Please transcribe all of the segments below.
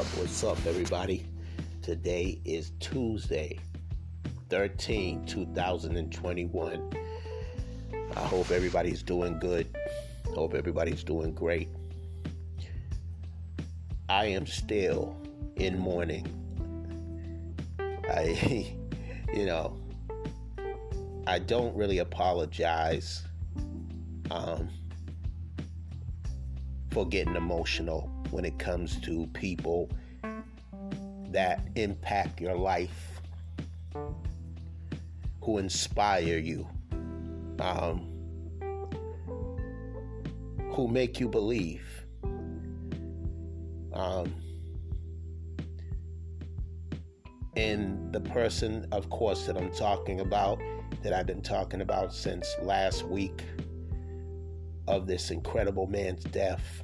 up? What's up, everybody? Today is Tuesday, 13, 2021. I hope everybody's doing good. Hope everybody's doing great. I am still in mourning. I, you know, I don't really apologize um, for getting emotional when it comes to people that impact your life, who inspire you, um, who make you believe. Um, and the person, of course, that I'm talking about, that I've been talking about since last week of this incredible man's death.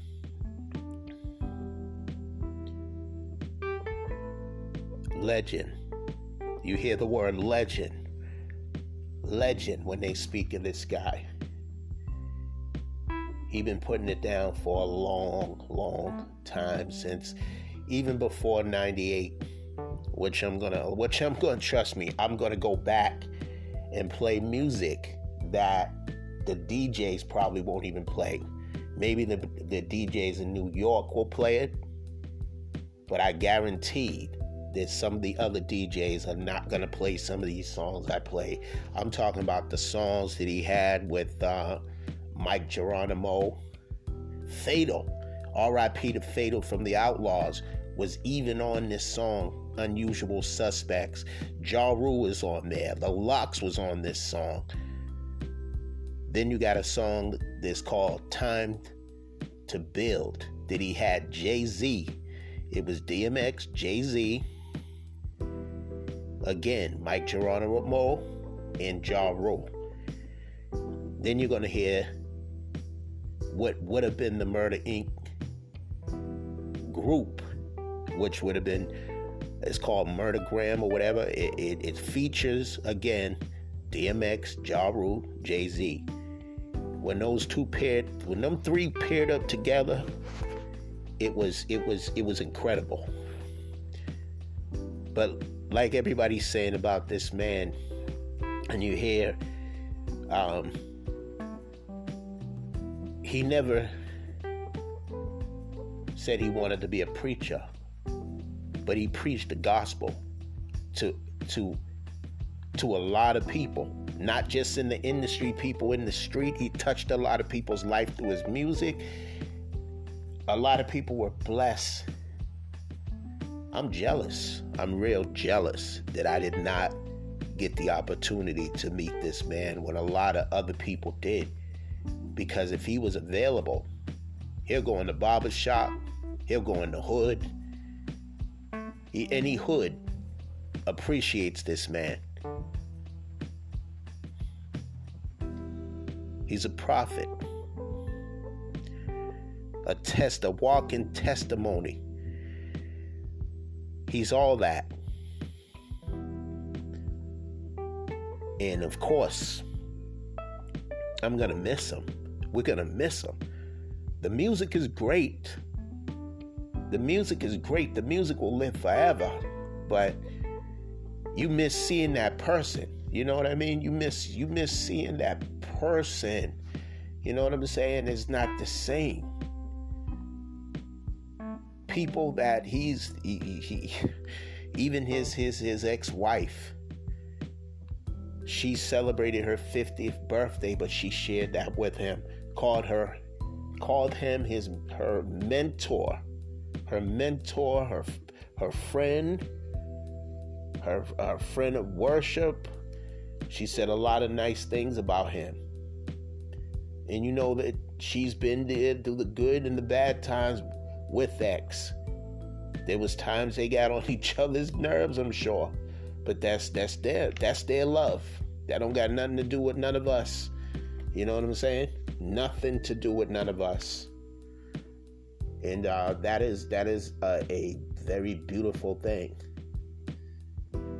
Legend. You hear the word legend. Legend when they speak of this guy. He been putting it down for a long, long time since even before 98 which I'm gonna which I'm gonna trust me, I'm gonna go back and play music that the DJs probably won't even play. Maybe the the DJs in New York will play it, but I guaranteed that some of the other DJs are not gonna play some of these songs I play. I'm talking about the songs that he had with uh, Mic Geronimo, Fatal, R.I.P. to Fatal from the Outlaws was even on this song Unusual Suspects. Ja Rule is on there. The LOX was on this song. Then you got a song that's called Time to Build that he had Jay Z. It was DMX, Jay Z, again, Mic Geronimo, and Ja Rule. Then you're going to hear what would have been the Murder Inc. group, which would have been it's called Murdergram or whatever. It, it, it features again DMX, Ja Rule, Jay Z. When those two paired, when them three paired up together, it was it was it was incredible. But like everybody's saying about this man, and you hear, um, he never said he wanted to be a preacher but he preached the gospel to to to a lot of people not just in the industry people in the street. He touched a lot of people's life through his music. A lot of people were blessed i'm jealous i'm real jealous that i did not get the opportunity to meet this man when a lot of other people did because if he was available he'll go in the barber shop he'll go in the hood he, any hood appreciates this man. He's a prophet, a test, a walking testimony. He's all that. And of course, I'm going to miss him. We're going to miss him. The music is great. The music is great. The music will live forever. But you miss seeing that person. You know what I mean? You miss you miss seeing that person. You know what I'm saying? It's not the same. People that he's he, he, even his his his ex-wife she celebrated her 50th birthday but she shared that with him called her called him his her mentor her mentor, her her friend, her, her friend of worship. She said a lot of nice things about him. And you know that she's been there through the good and the bad times with X. There was times they got on each other's nerves, I'm sure. But that's that's their that's their love. That don't got nothing to do with none of us. You know what I'm saying? Nothing to do with none of us and uh, that is that is a very beautiful thing.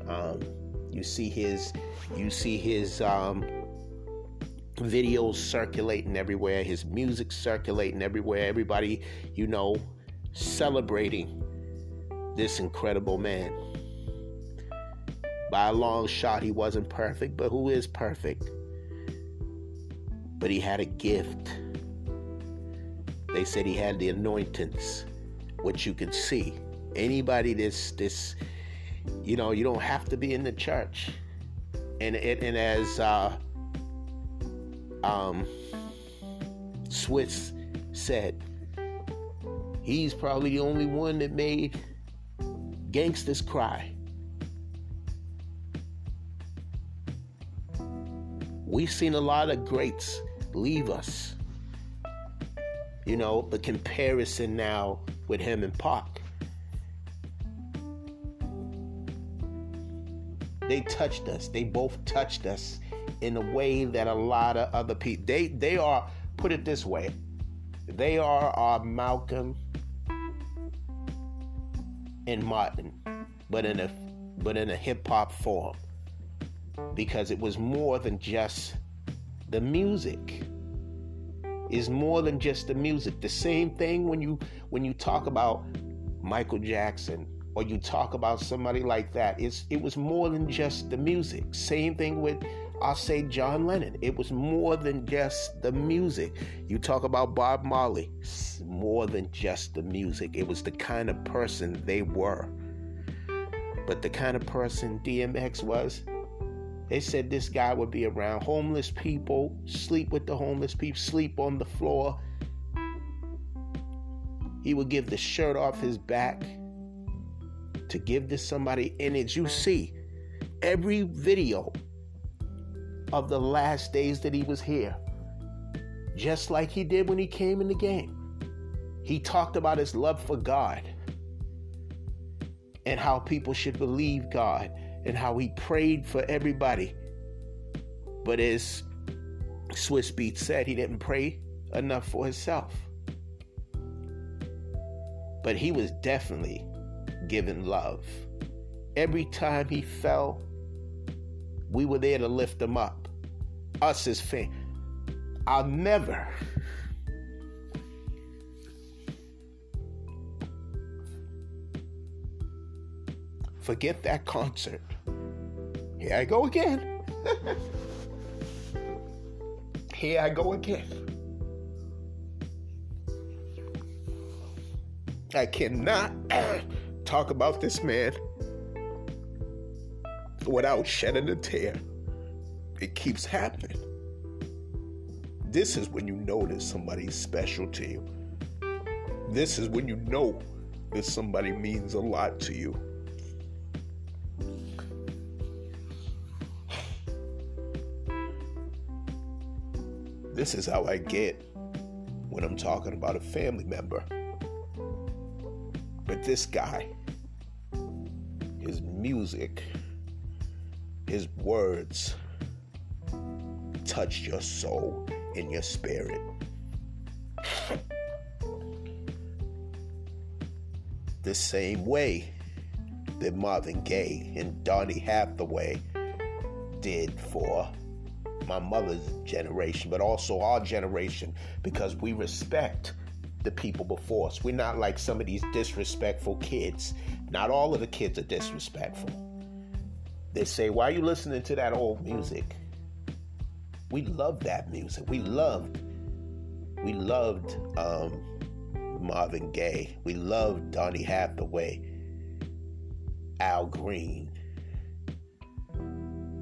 Um, you see his you see his um, videos circulating everywhere, his music circulating everywhere. Everybody, you know, celebrating this incredible man. By a long shot, he wasn't perfect, but who is perfect? But he had a gift. They said he had the anointings, which you can see. Anybody this this, you know, you don't have to be in the church. And and, and as uh, um, Swizz said, he's probably the only one that made gangsters cry. We've seen a lot of greats leave us. You know, the comparison now with him and Pac. They touched us. They both touched us in a way that a lot of other people they they are put it this way. They are our Malcolm and Martin, but in a but in a hip hop form. Because it was more than just the music. Is more than just the music. The same thing when you when you talk about michael jackson or you talk about somebody like that. It's it was more than just the music. Same thing with i'll say john lennon. It was more than just the music. You talk about bob marley more than just the music. It was the kind of person they were. But the kind of person dmx was they said this guy would be around. Homeless people, sleep with the homeless people, sleep on the floor. He would give the shirt off his back to give to somebody. And as you see, every video of the last days that he was here, just like he did when he came in the game, he talked about his love for God and how people should believe God and how he prayed for everybody. But as Swizz Beatz said, he didn't pray enough for himself. But he was definitely giving love. Every time he fell, we were there to lift them up. Us as fans. I'll never forget that concert. Here I go again. Here I go again. I cannot talk about this man without shedding a tear. It keeps happening. This is when you know that somebody's special to you. This is when you know that somebody means a lot to you. This is how I get when I'm talking about a family member. But this guy, his music, his words touch your soul and your spirit. the same way that Marvin Gaye and Donny Hathaway did for my mother's generation, but also our generation, because we respect the people before us. We're not like some of these disrespectful kids. Not all of the kids are disrespectful. They say, Why are you listening to that old music? We loved that music. We loved, we loved um, Marvin Gaye. We loved Donny Hathaway, Al Green,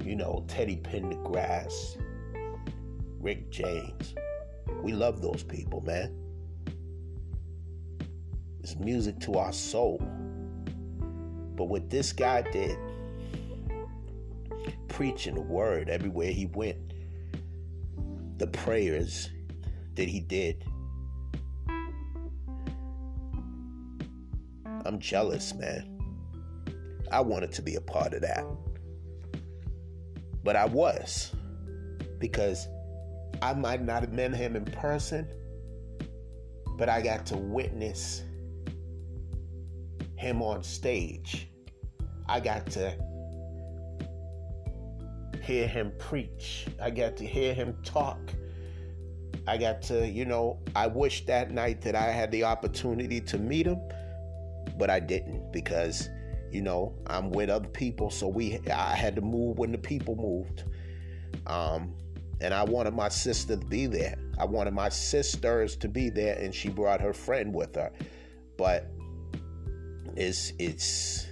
you know, Teddy Pendergrass, Rick James. We love those people, man. It's music to our soul. But what this guy did, preaching the word everywhere he went, the prayers that he did. I'm jealous, man. I wanted to be a part of that. But I was because I might not have met him in person, but I got to witness him on stage. I got to hear him preach. I got to hear him talk. I got to, you know, I wish that night that I had the opportunity to meet him, but I didn't because you know I'm with other people, so we I had to move when the people moved. Um, and I wanted my sister to be there. I wanted my sisters to be there, and she brought her friend with her. But it's it's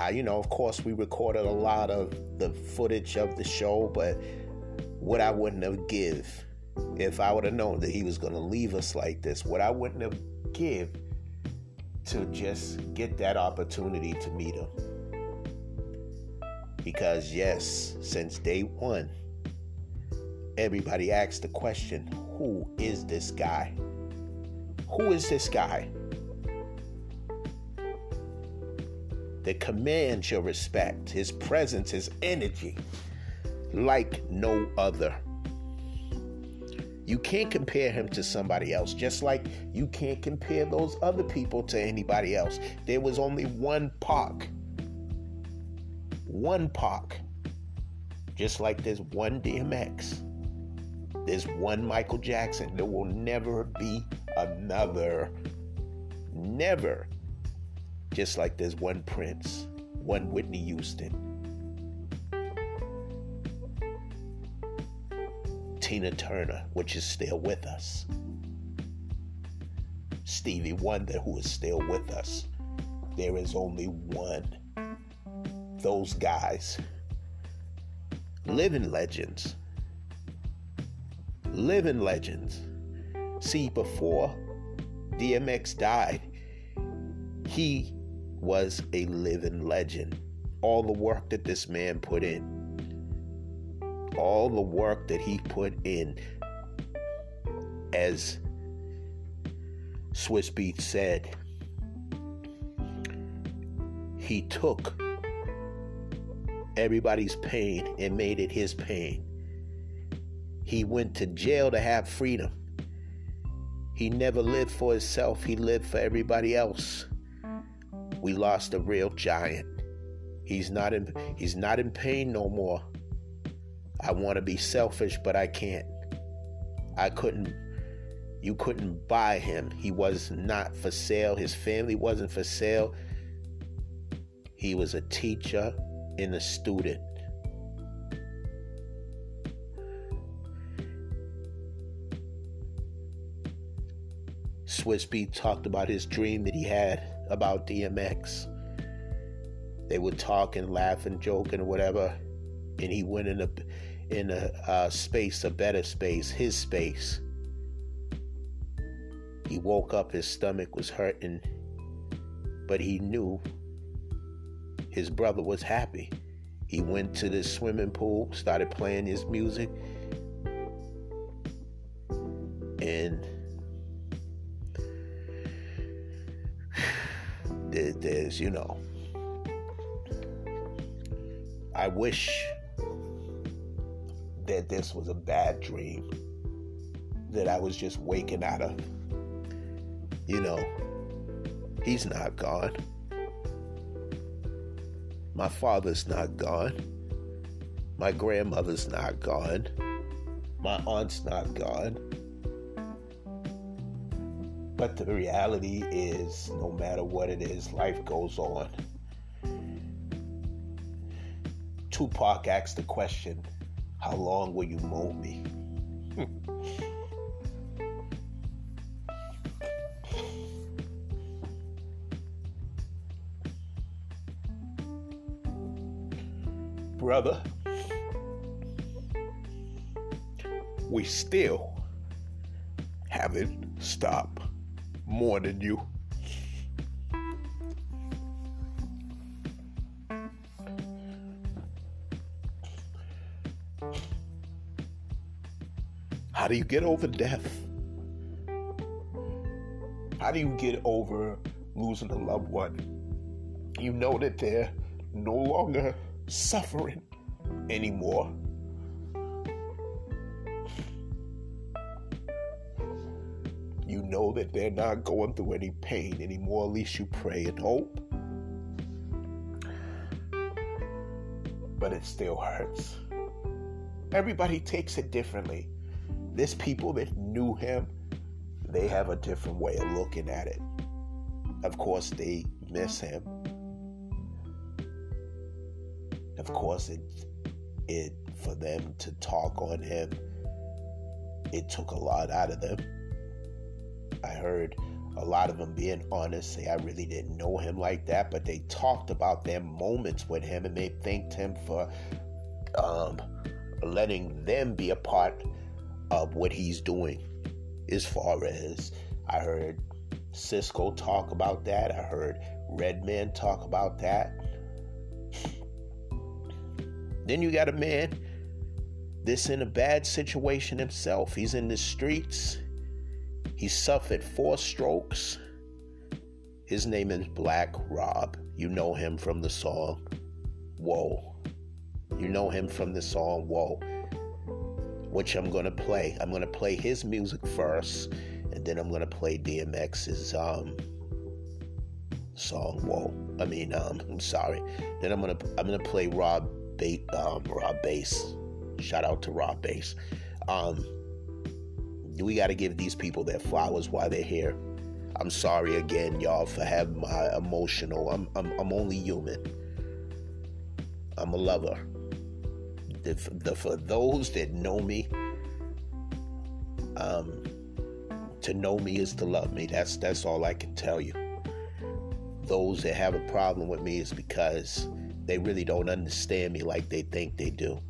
I you know of course we recorded a lot of the footage of the show, but what I wouldn't have give if I would have known that he was going to leave us like this, what I wouldn't have give to just get that opportunity to meet him. Because yes, since day one, everybody asked the question, who is this guy? Who is this guy? That commands your respect, his presence, his energy, like no other. You can't compare him to somebody else, just like you can't compare those other people to anybody else. There was only one Pac. One Pac. Just like there's one DMX. There's one Michael Jackson. There will never be another. Never. Just like there's one Prince, one Whitney Houston, Tina Turner, which is still with us, Stevie Wonder, who is still with us. There is only one. Those guys, living legends, living legends. See, before DMX died, he was a living legend. All the work that this man put in, all the work that he put in, as Swizz Beatz said, he took everybody's pain and made it his pain. He went to jail to have freedom. He never lived for himself, he lived for everybody else we lost a real giant. He's not in he's not in pain no more. I want to be selfish, but I can't. I couldn't you couldn't buy him. He was not for sale. His family wasn't for sale. He was a teacher and a student. Swizz Beatz talked about his dream that he had about DMX. They would talk and laugh and joke and whatever, and he went in a in a space, a better space, his space. He woke up, his stomach was hurting, but he knew his brother was happy. He went to the swimming pool, started playing his music, and there's, you know, I wish that this was a bad dream that I was just waking out of. You know, he's not gone. My father's not gone. My grandmother's not gone. My aunt's not gone. But the reality is, no matter what it is, life goes on. Tupac asked the question, How long will you mold me? Brother, we still haven't stopped more than you. How do you get over death? How do you get over losing a loved one? You know that they're no longer suffering anymore. You know that they're not going through any pain anymore. At least you pray and hope. But it still hurts. Everybody takes it differently. There's people that knew him, they have a different way of looking at it. Of course, they miss him. Of course, it it for them to talk on him. It took a lot out of them. I heard a lot of them being honest, say I really didn't know him like that, but they talked about their moments with him and they thanked him for um, letting them be a part of what he's doing. As far as I heard Sisqo talk about that, I heard Redman talk about that. Then you got a man that's in a bad situation himself. He's in the streets. He suffered four strokes. His name is Black Rob. You know him from the song Whoa. You know him from the song Whoa, which I'm going to play. I'm going to play his music first, and then I'm going to play DMX's um, song Whoa. I mean, um, I'm sorry. Then I'm going to I'm going to play Rob ba- um, Rob Base. Shout out to Rob Base. Um, we got to give these people their flowers while they're here. I'm sorry again, y'all, for having my emotional. I'm I'm, I'm only human. I'm a lover. The, the, for those that know me, um, to know me is to love me. That's that's all I can tell you. Those that have a problem with me is because they really don't understand me like they think they do.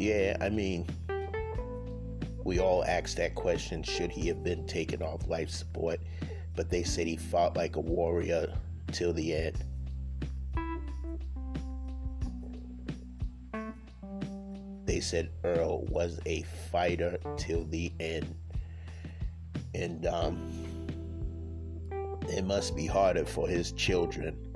Yeah, I mean, we all asked that question should he have been taken off life support? But they said he fought like a warrior till the end. they said Earl was a fighter till the end. And um, it must be harder for his children.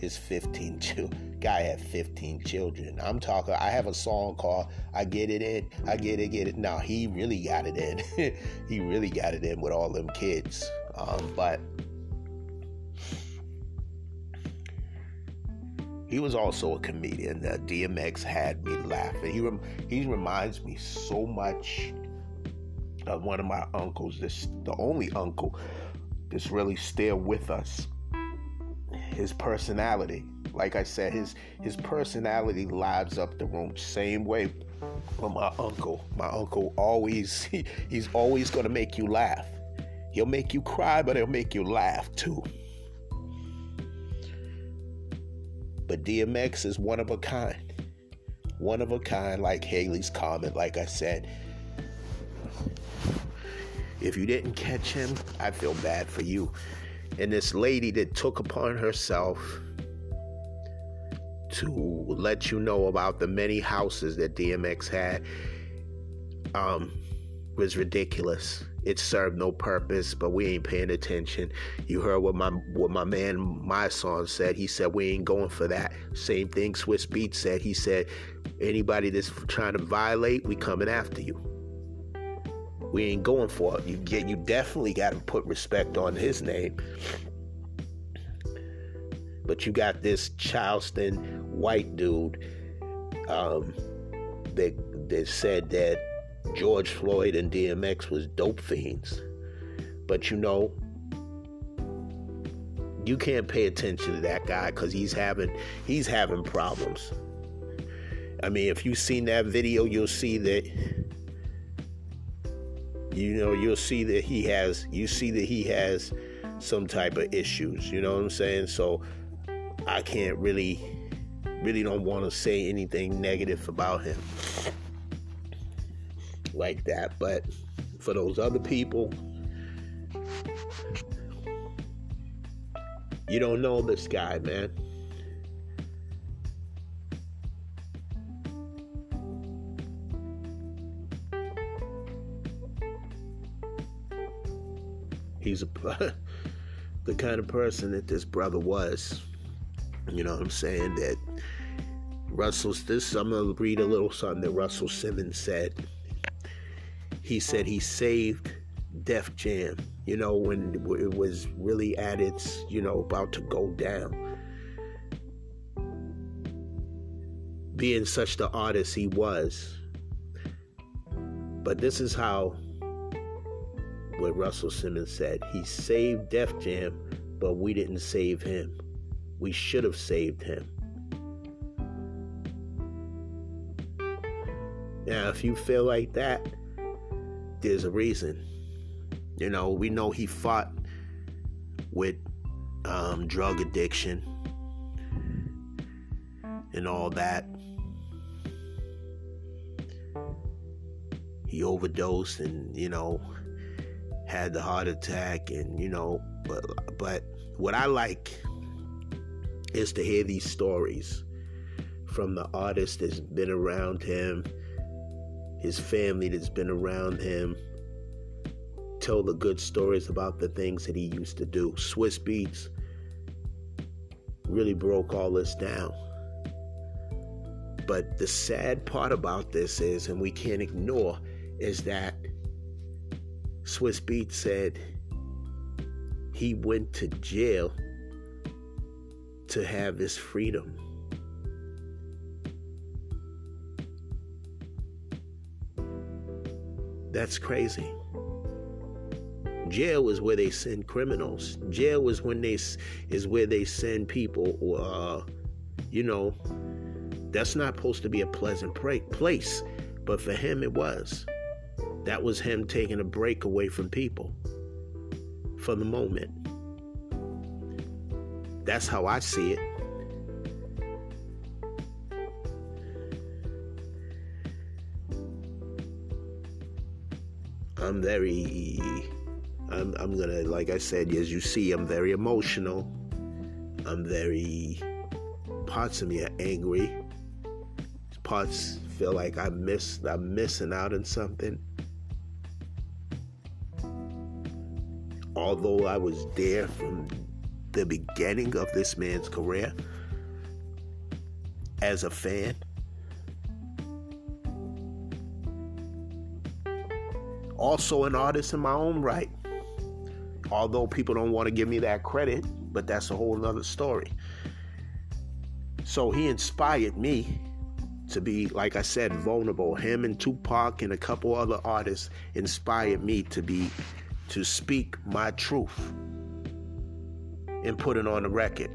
His 15 children. Guy had 15 children. I'm talking, I have a song called I Get It In. I Get It, Get It. Now, he really got it in. he really got it in with all them kids. Um, but He was also a comedian. Uh, DMX had me laughing. He rem- he reminds me so much of one of my uncles. This the only uncle that's really still with us. His personality, like I said, his his personality lives up the room. Same way with my uncle. My uncle always he, he's always gonna make you laugh. He'll make you cry, but he'll make you laugh too. But DMX is one of a kind. One of a kind, like Haley's comment, like I said. If you didn't catch him, I feel bad for you. And this lady that took upon herself to let you know about the many houses that DMX had um, was ridiculous. It served no purpose, but we ain't paying attention. You heard what my what my man my song said. He said we ain't going for that. Same thing Swizz Beatz said. He said anybody that's trying to violate, we coming after you. We ain't going for it. You get you definitely got to put respect on his name. But you got this Charleston White dude um, that that said that George Floyd and DMX was dope fiends. But you know, you can't pay attention to that guy because he's having he's having problems. I mean, if you've seen that video, you'll see that you know you'll see that he has you see that he has some type of issues. You know what I'm saying? So I can't really really don't want to say anything negative about him like that. But for those other people, you don't know this guy, man. he's a, the kind of person that this brother was. You know what I'm saying? That Russell's this. I'm gonna read a little something that Russell Simmons said. He said he saved Def Jam. You know when it was really at its, you know, about to go down. Being such the artist he was. But this is how what Russell Simmons said. He saved Def Jam, but we didn't save him. We should have saved him. Now, if you feel like that, there's a reason. You know, we know he fought with um, drug addiction and all that. He overdosed and, you know, had the heart attack and, you know, but but what I like is to hear these stories from the artist that's been around him, his family that's been around him, tell the good stories about the things that he used to do. Swizz Beatz really broke all this down. But the sad part about this is, and we can't ignore, is that Swizz Beatz said he went to jail to have his freedom. That's crazy. Jail is where they send criminals. Jail is when they is where they send people. Uh, you know, that's not supposed to be a pleasant place, but for him it was. That was him taking a break away from people for the moment. That's how I see it. I'm very I'm, I'm gonna, like I said, as you see, I'm very emotional. I'm very, parts of me are angry. Parts feel like I miss, I'm missing out on something. Although I was there from the beginning of this man's career as a fan, also an artist in my own right although people don't want to give me that credit, but that's a whole nother story. So he inspired me to be, like I said, vulnerable. Him and Tupac and a couple other artists inspired me to be, to speak my truth and put it on the record.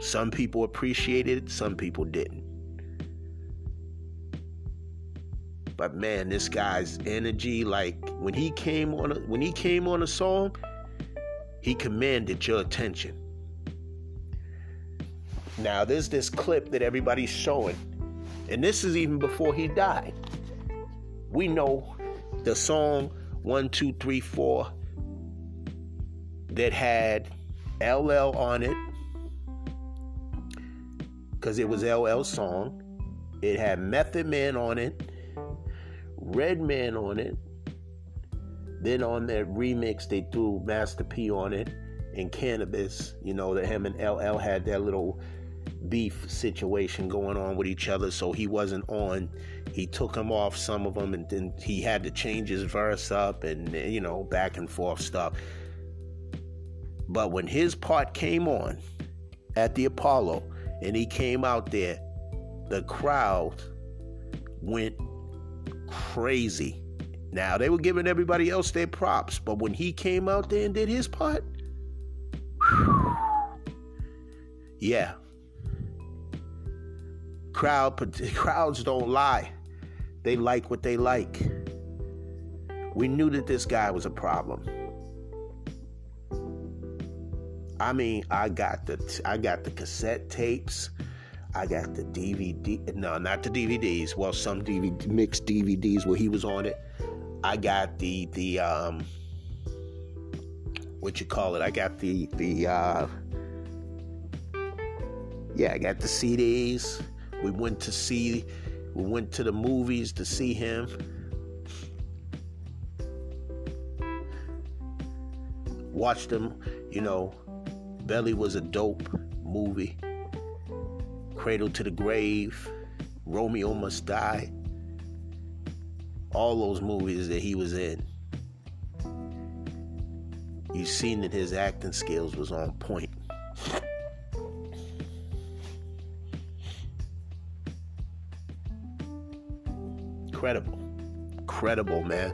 Some people appreciated it, some people didn't. But man, this guy's energy, like when he came on a, when he came on a song, he commanded your attention. Now there's this clip that everybody's showing, and this is even before he died. We know the song one, two, three, four that had LL on it because it was LL song. It had Method Man on it. Redman on it. Then on that remix, they threw Master P on it and Canibus. You know, that him and LL had that little beef situation going on with each other, so he wasn't on. He took him off some of them, and then he had to change his verse up and, you know, back and forth stuff. But when his part came on at the Apollo and he came out there, the crowd went crazy. Now, they were giving everybody else their props, but when he came out there and did his part, yeah. Crowd crowds don't lie. They like what they like. We knew that this guy was a problem. I mean, I got the I got the cassette tapes. I got the DVD. No, not the DVDs. Well, some DVD mixed DVDs where he was on it. I got the the um what you call it? I got the the uh yeah, I got the CDs. We went to see we went to the movies to see him. Watched him, you know, Belly was a dope movie. Cradle to the Grave, Romeo Must Die, all those movies that he was in. You seen that his acting skills was on point. Incredible. Incredible, man.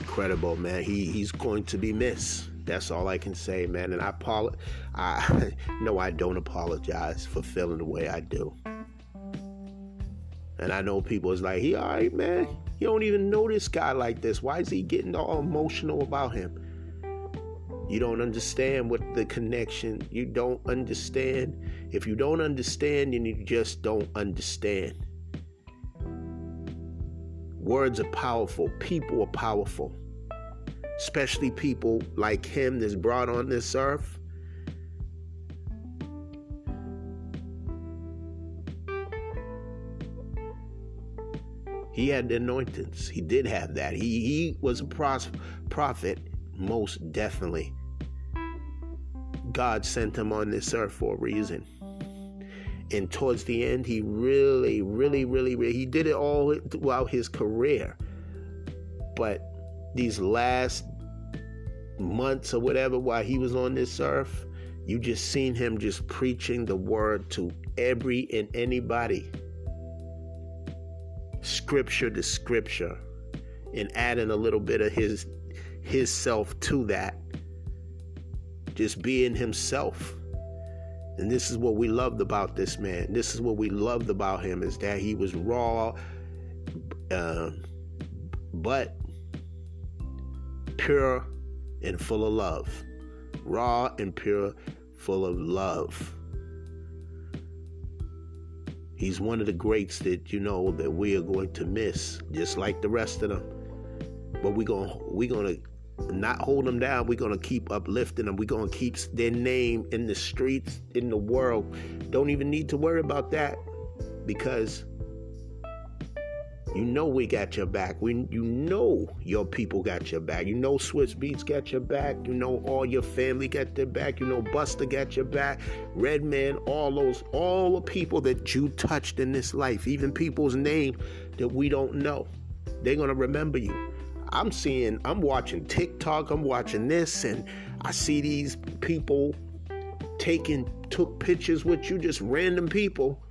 Incredible, man. He he's going to be missed. That's all I can say, man. And I apologize. I no, I don't apologize for feeling the way I do. And I know people is like, he all right, man. You don't even know this guy like this. Why is he getting all emotional about him? You don't understand what the connection. You don't understand. If you don't understand, then you just don't understand. Words are powerful. People are powerful especially people like him that's brought on this earth. He had the anointings. He did have that. He, he was a pros- prophet, most definitely. God sent him on this earth for a reason. And towards the end, he really, really, really, really, he did it all throughout his career. But these last months or whatever while he was on this earth, you just seen him just preaching the word to every and anybody. Scripture to scripture and adding a little bit of his his self to that. Just being himself. And this is what we loved about this man. This is what we loved about him is that he was raw, uh, but pure and full of love. Raw and pure, full of love. He's one of the greats that you know that we are going to miss, just like the rest of them. But we're gonna we're gonna not hold them down. We're gonna keep uplifting them. We're gonna keep their name in the streets, in the world. Don't even need to worry about that because you know we got your back. We, you know your people got your back. You know Swizz Beatz got your back. You know all your family got their back. You know Busta got your back. Redman, all those, all the people that you touched in this life, even people's name that we don't know, they're gonna remember you. I'm seeing, I'm watching TikTok, I'm watching this, and I see these people taking, took pictures with you, just random people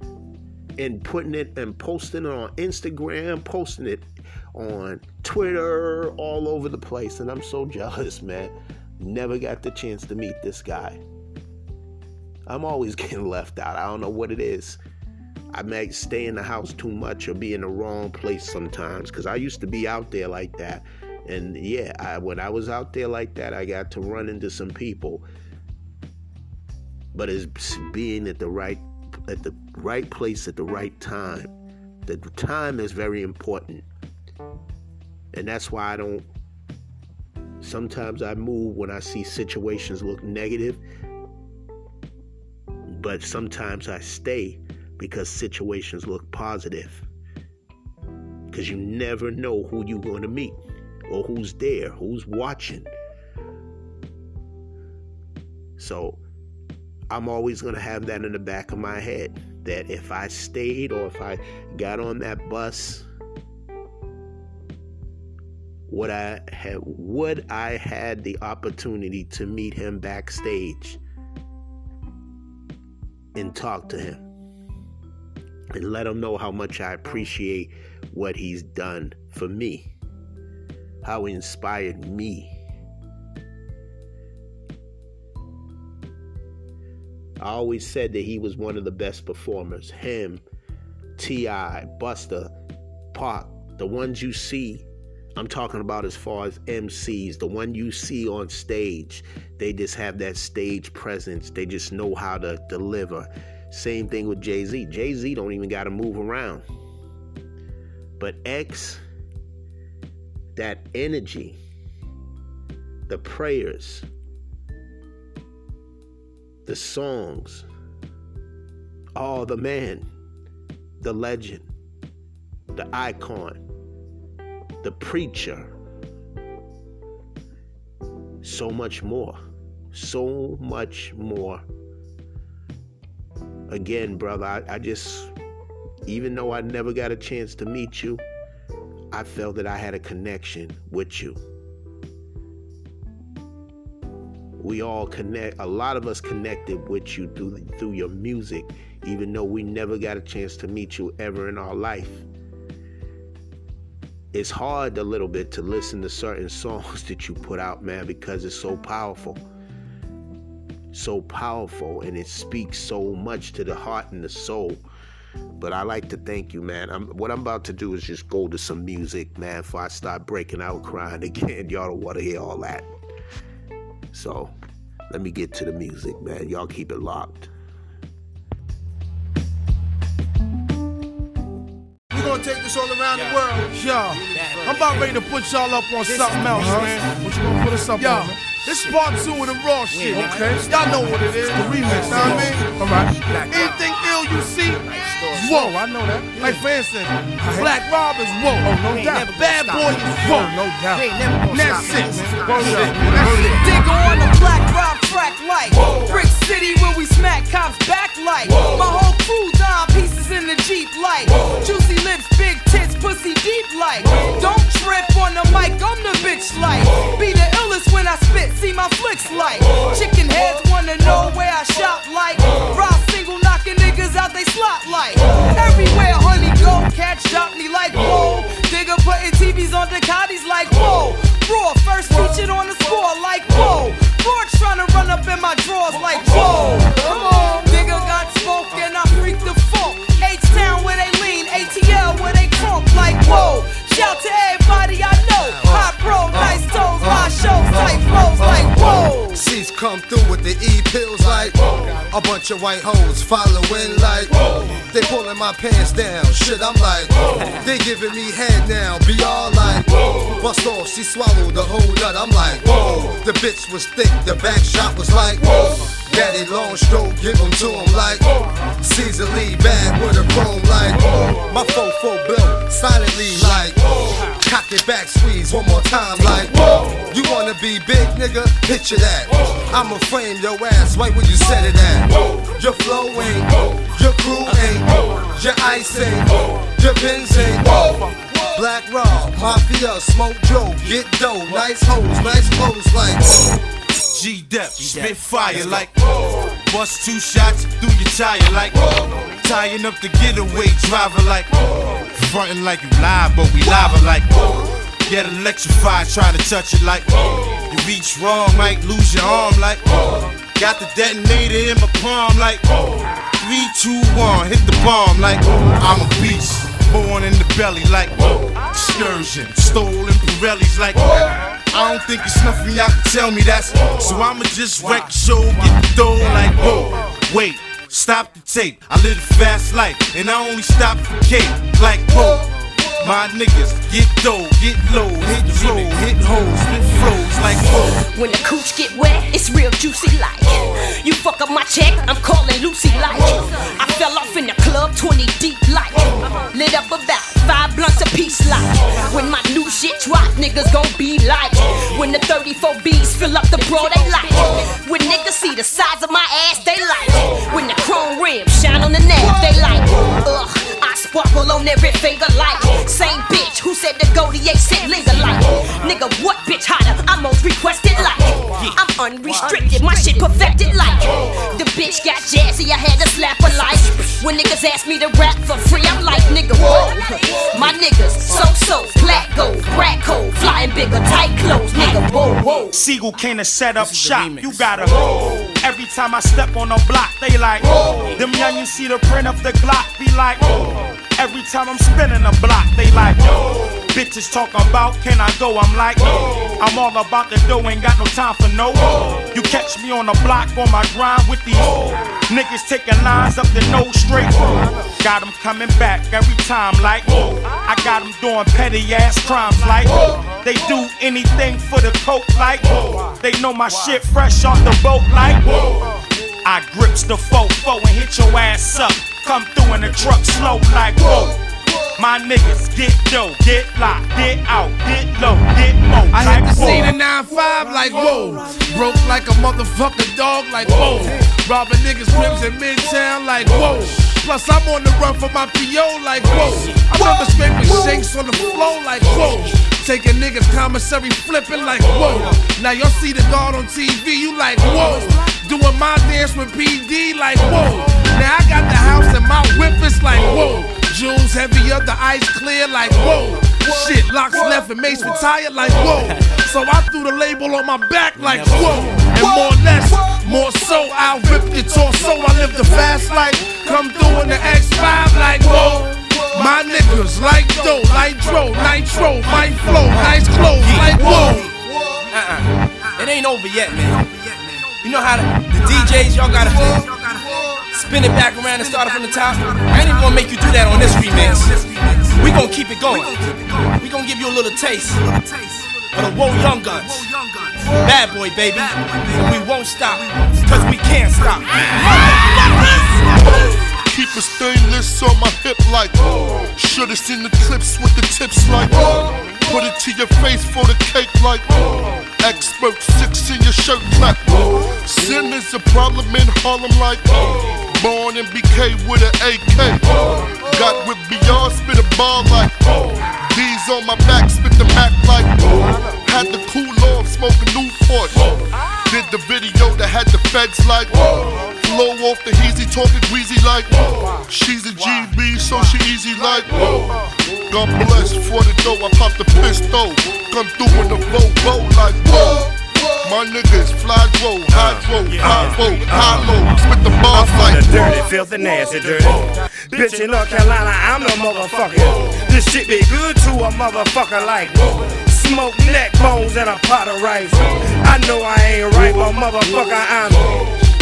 and putting it and posting it on Instagram, posting it on Twitter, all over the place. And I'm so jealous, man. Never got the chance to meet this guy. I'm always getting left out. I don't know what it is. I might stay in the house too much or be in the wrong place sometimes because I used to be out there like that. And yeah, I, when I was out there like that, I got to run into some people. But it's being at the right at the right place at the right time. The time is very important. And that's why I don't sometimes I move when I see situations look negative, but sometimes I stay because situations look positive. Because you never know who you're going to meet or who's there, who's watching. So I'm always going to have that in the back of my head that if I stayed or if I got on that bus, would I have would I had the opportunity to meet him backstage and talk to him and let him know how much I appreciate what he's done for me, how he inspired me I always said that he was one of the best performers. Him, T.I., Busta, Pac, the ones you see. I'm talking about as far as MCs, the one you see on stage. They just have that stage presence. They just know how to deliver. Same thing with Jay Z. Jay Z don't even got to move around. But X, that energy, the prayers, the songs. Oh, the man, the legend, the icon, the preacher. So much more. So much more. Again, brother, I, I just, even though I never got a chance to meet you, I felt that I had a connection with you. we all connect a lot of us connected with you through through your music even though we never got a chance to meet you ever in our life it's hard a little bit to listen to certain songs that you put out man because it's so powerful so powerful and it speaks so much to the heart and the soul but I like to thank you, man. I'm, what I'm about to do is just go to some music, man. Before I start breaking out crying again, y'all don't want to hear all that. So let me get to the music, man. Y'all keep it locked. We're gonna take this all around the world. Yo, I'm about ready to put y'all up on something else, man. What you gonna put us up Yo. on? Man? This is part two of the raw shit, okay? Y'all know what it is. The remix, you know what I mean? Alright. Anything ill you see, whoa. Oh, I know that. Like for instance, Black Rob is whoa. Oh, no doubt. Bad Boy is whoa. No doubt. That's it. That's it. Dig on the Black Rob track like Brick City where we smack cops back like My whole crew dime pieces in the Jeep like Juicy lips, big tits, pussy deep like Don't trip on the mic, I'm the bitch like Be the illest when I spit see my flicks like. Chicken heads wanna know where I shop like. Raw single knocking niggas out they slot like. Everywhere honey go, catch drop me like whoa. Digger putting TVs on Ducatis like whoa. Raw first featured on the score like whoa. Raw trying to run up in my drawers like whoa. Come on, tight flows like whoa. Seats come through with the E pills like a bunch of white hoes following like they pulling my pants down. Shit, I'm like they giving me head now. Be all like bust off, she swallowed the whole nut. I'm like whoa. The bitch was thick, the back shot was like whoa. Daddy long stroke, give them to him like Caesar Lee bad with a chrome like my fofo built silently like cock it back, squeeze one more time like whoa. you wanna be big, nigga? Picture that. Whoa. I'ma frame your ass right where you said it at. Your flow ain't, your crew ain't, your ice ain't, your Benz ain't. Black Rob, Mafia, Smoke Joe, get dough, nice hoes, nice clothes like. G Dep, spit fire like bust two shots through your tire like tying up the getaway driver like frontin' like you live, but we live like get electrified trying to touch it like you reach wrong, might lose your arm like got the detonator in my palm like three, two, one, hit the bomb like I'm a beast. Born in the belly like excursion, stolen Pirellis like I don't think it's nothing y'all can tell me that's so I'ma just wreck the show, get the dough like whoa. Wait, stop the tape. I live a fast life and I only stop for cake like whoa. My niggas get dough, get low, hit flow, hit hoes, spit flows like. When the cooch get wet, it's real juicy like. You fuck up my check, I'm calling Lucy like. I fell off in the club 20 deep like. Lit up about five blunts a piece like. When my new shit drop, niggas gon' be like. When the 34 B's fill up the bro, they like. When niggas see the size of my ass, they like. When the chrome rims shine on the neck, they like. Ugh, I sparkle on every finger like. Same bitch who said the Goldie ain't sit linger like. Nigga, what bitch hotter? I'm most requested like. I'm unrestricted, my shit perfected like. The bitch got jazzy, I had to slap her like. When niggas ask me to rap for free, I'm like, nigga, whoa. My niggas, so so, black gold, crack cold, flying bigger, tight clothes, nigga, whoa, whoa. Sigel came to set up shop, you gotta. Every time I step on a block, they like. Them youngins see the print of the Glock, be like. Every time I'm spinning a block, they like, Bitches talk about, can I go? I'm like, I'm all about the dough, ain't got no time for no. You catch me on the block on my grind with these niggas taking lines up the nose straight. Got them coming back every time, like, I got them doing petty ass crimes, like, they do anything for the coke, like, they know my shit fresh off the boat, like, I grips the fofo and hit your ass up. Come through in the truck slow like whoa. My niggas get dough, get locked, get out, get low, get mo. I like had to whoa. see the 9-5 like whoa. Broke like a motherfucking dog like whoa. Robbing niggas rims in Midtown like whoa. Plus, I'm on the run for my PO like whoa. I'm in the remember scraping shanks on the floor like whoa. Taking niggas commissary flipping like whoa. Now y'all see the guard on TV, you like whoa. Doing my dance with PD like whoa. Now I got the house and my whip is like whoa. Jewels heavier, the ice clear like whoa. Shit, locks left and mace retired like whoa. So I threw the label on my back like whoa. And more or less, more so, I'll rip your torso. I live the fast life. Come through in the X5 like whoa. My niggas like dough, nitro, nitro, my flow, nice clothes like whoa. Uh-uh. It ain't over yet, man. You know how the, the DJs, y'all gotta spin it back around and start it from the top? I ain't even gonna make you do that on this remix. We gonna keep it going. We gonna give you a little taste of the Whoa Young Guns. Bad boy, baby. And we won't stop, cause we can't stop. Keep a stainless on my hip like Should've seen the clips with the tips like Put it to your face for the cake like Expert six in your shirt clap Sin is a problem in Harlem like Born in BK with an AK Got with BR, spit a ball like D's on my back, spit the Mac like Had the cool off, smoking Newport Did the video that had the feds like Flow off the heezy, talking greasy like She's a GB, so she easy like God bless for the dough, I pop the pistol Come through in the Volvo like whoa my niggas fly hydro, high roll, high low, spit the bars like the dirty, filthy, nasty, dirty. Bitch in North Carolina, I'm the motherfucker. This shit be good to a motherfucker like smoke neck bones and a pot of rice. I know I ain't right, but motherfucker, I'm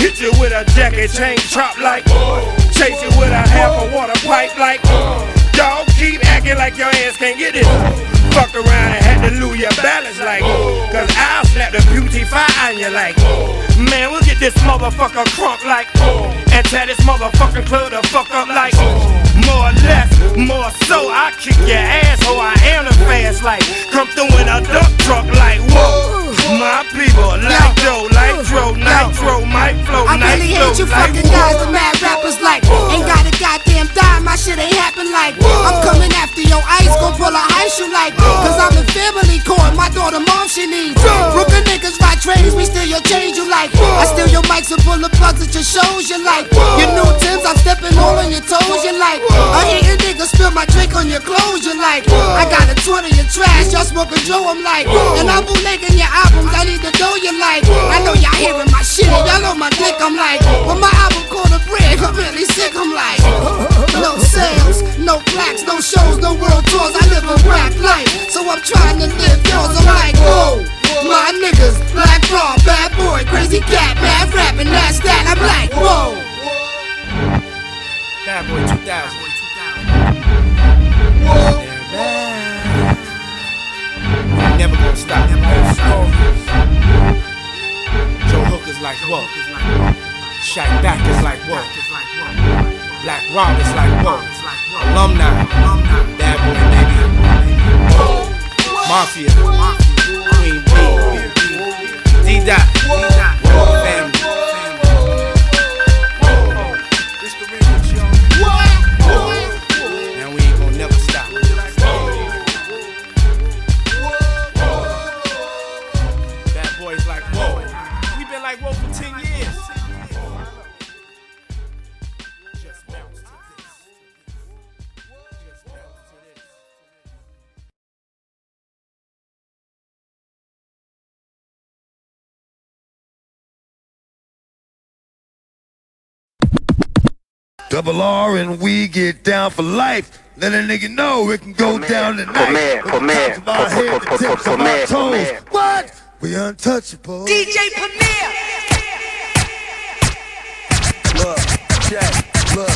hit you with a jacket chain chop like chase you with a half a water pipe like y'all keep acting like your ass can't get it. Fuck around and had to lose your balance like Cause I'll slap the beauty fire on you like Man, we'll get this motherfucker crunk like And tear this motherfucking club the fuck up like More or less, more so. I kick your ass Oh, I am the fast like Come through in a duck truck like Whoa, my people like Joe, like Dro, Nitro, my flow, Nitro I really hate you like fucking guys, the mad rappers like Ain't got a goddamn dime, my shit ain't happen like I'm coming after your ice, gon' pull a high shoe like Cause I'm in family court, my daughter mom she needs Brooklyn niggas ride trains, we steal your change you like I steal your mics and pull the plugs at your shows you like Your new Tims, I'm stepping all on your toes you like I hate a nigga spill my drink on your clothes you like I got a 20 in trash, y'all smoking Joe I'm like And I'm bootlegging your albums, I need to know you like I know y'all hearing my shit, y'all know my dick I'm like When my album called a brick, I'm really sick I'm like No sales, no plaques, no shows, no world tours I live a rap life, so I'm trying to live yours I'm like, whoa my niggas, Black Rob, bad boy, crazy cat, mad rapping, that's that. I'm like, whoa. Bad boy 2000. We Never gonna stop. Joe Hook is like whoa. Shaq Back is like whoa. Black Rob is like whoa. Alumni. Bad boy baby. Mafia. Mafia. Queen B. D-Dot. Family. Double R and we get down for life. Let a nigga know it can go down tonight. Premier, Premier, From the tops of our head to the tips of our Premier, toes. Premier. What? We untouchable. DJ Premier. Look, check, look.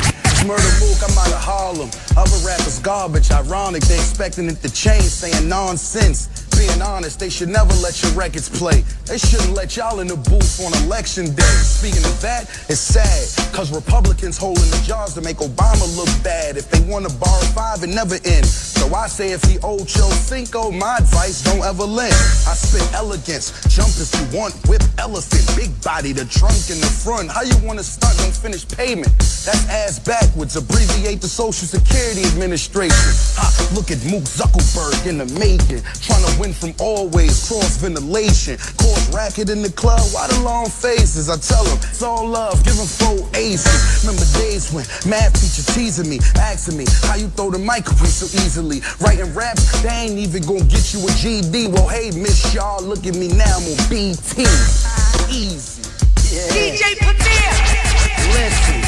Murda Mook, I'm out of Harlem. Other rappers garbage, ironic. They expecting it to change, saying nonsense. Being honest, they should never let your records play. They shouldn't let y'all in the booth on election day. Speaking of that, it's sad, cause Republicans holding the jars to make Obama look bad. If they wanna borrow five, it never ends. So I say if he Joe Cinco, my advice, don't ever lend. I spit elegance, jump if you want, whip elephant, big body, the trunk in the front. How you wanna stunt, don't finish payment? That's ass backwards, abbreviate the Social Security Administration. Ha, look at Mook Zuckerberg in the making, trying to win from always, cross ventilation, cause racket in the club, why the long faces? I tell them, it's all love, give them four aces. Remember days when math teacher teasing me, asking me how you throw the mic away so easily. Writing raps, they ain't even gonna get you a GED. Well, hey, Miss Y'all, look at me now, I'm on BT. Easy. Yeah. DJ Premier. Listen.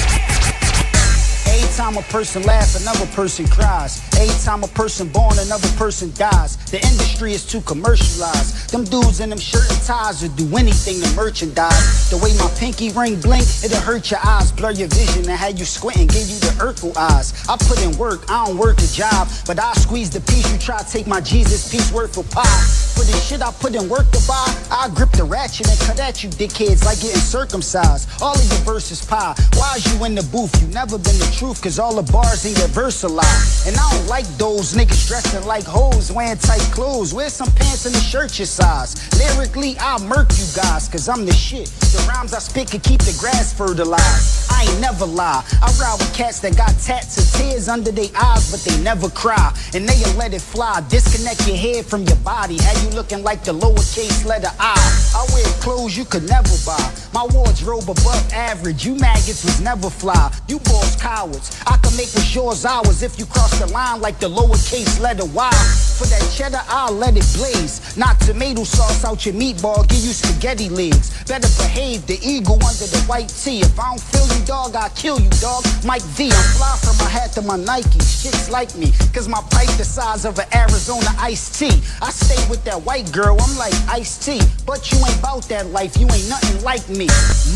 Time a person laughs, another person cries. Every time a person born, another person dies. The industry is too commercialized. Them dudes in them shirt and ties would do anything to merchandise. The way my pinky ring blink, it'll hurt your eyes, blur your vision, and have you squinting, give you the Urkel eyes. I put in work, I don't work a job, but I squeeze the piece. You try to take my Jesus piece worth for pie. For the shit I put in work to buy, I grip the ratchet and cut at you dickheads like getting circumcised. All of your verses pie. Why is you in the booth? You never been the truth, cause all the bars ain't versalized. And I don't like those niggas dressing like hoes, wearing tight clothes. Wear some pants and a shirt your size. Lyrically, I'll murk you guys, cause I'm the shit. The rhymes I spit can keep the grass fertilized. I ain't never lie. I ride with cats that got tats and tears under their eyes, but they never cry. And they'll let it fly. Disconnect your head from your body. How you looking like the lowercase letter I. I wear clothes you could never buy. My wardrobe above average. You maggots was never fly. You boys cowards. I can make with yours ours if you cross the line like the lowercase letter Y. For that cheddar, I'll let it blaze. Not tomato sauce out your meatball, give you spaghetti legs. Better behave, the eagle under the white tee. If I don't feel you, dog, I'll kill you, dog. Mike V, I'm fly from my hat to my Nike. Shit's like me, cause my pipe the size of an Arizona iced tea. I stay with that white girl, I'm like iced tea. But you ain't bout that life, you ain't nothing like me.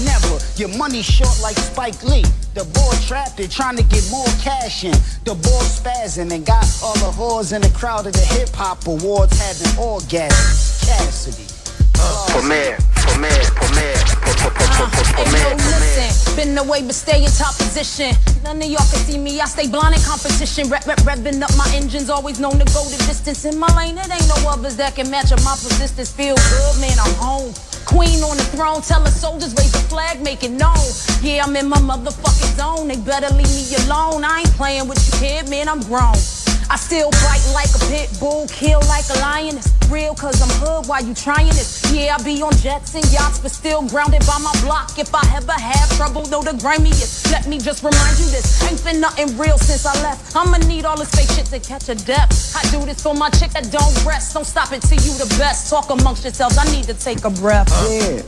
Never, your money short like Spike Lee. The boy trapped it, trying to get more cash in. The boy spazzing and got all the whores in the crowd of the hip hop awards having orgasms. Cassidy. For Hey, mayor, yo, listen, been away but stay in top position. None of y'all can see me, I stay blind in competition. Rep, rep, revving up my engines, always known to go the distance. In my lane, it ain't no others that can match up my persistence. Feel good, man, I'm home. Queen on the throne, tell the soldiers raise the flag, make it known. Yeah, I'm in my motherfucking zone, they better leave me alone. I ain't playing with you, kid, man, I'm grown. I still bite like a pit bull, kill like a lion. It's real cause I'm hood while you trying this. Yeah, I be on jets and yachts, but still grounded by my block. If I ever have trouble, though the grimiest. Let me just remind you this. Ain't been nothing real since I left. I'ma need all this fake shit to catch a depth. I do this for my chick that don't rest. Don't stop it till you the best. Talk amongst yourselves, I need to take a breath. Uh. Yeah.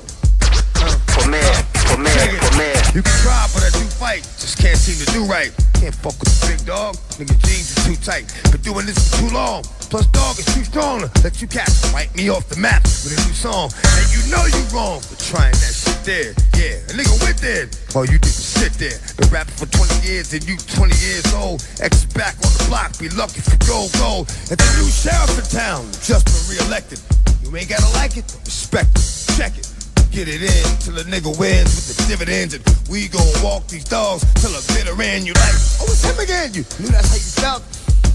For mayor, for mayor, for mayor. You can try, but I do fight. Just can't seem to do right. Can't fuck with the big dog. Nigga jeans is too tight. Been doing this for too long. Plus dog is too strong let you catch wipe me off the map with a new song. And you know you wrong for trying that shit there. Yeah, a nigga went there. All you did was sit there. Been rapping for 20 years and you 20 years old. Ex back on the block, be lucky for gold gold. And the new sheriff in town just been reelected. You ain't gotta like it, respect it, check it. Get it in till a nigga wins with the dividends and we gon' walk these dogs till a bitter end. You like, oh it's him again. You knew that's how you felt.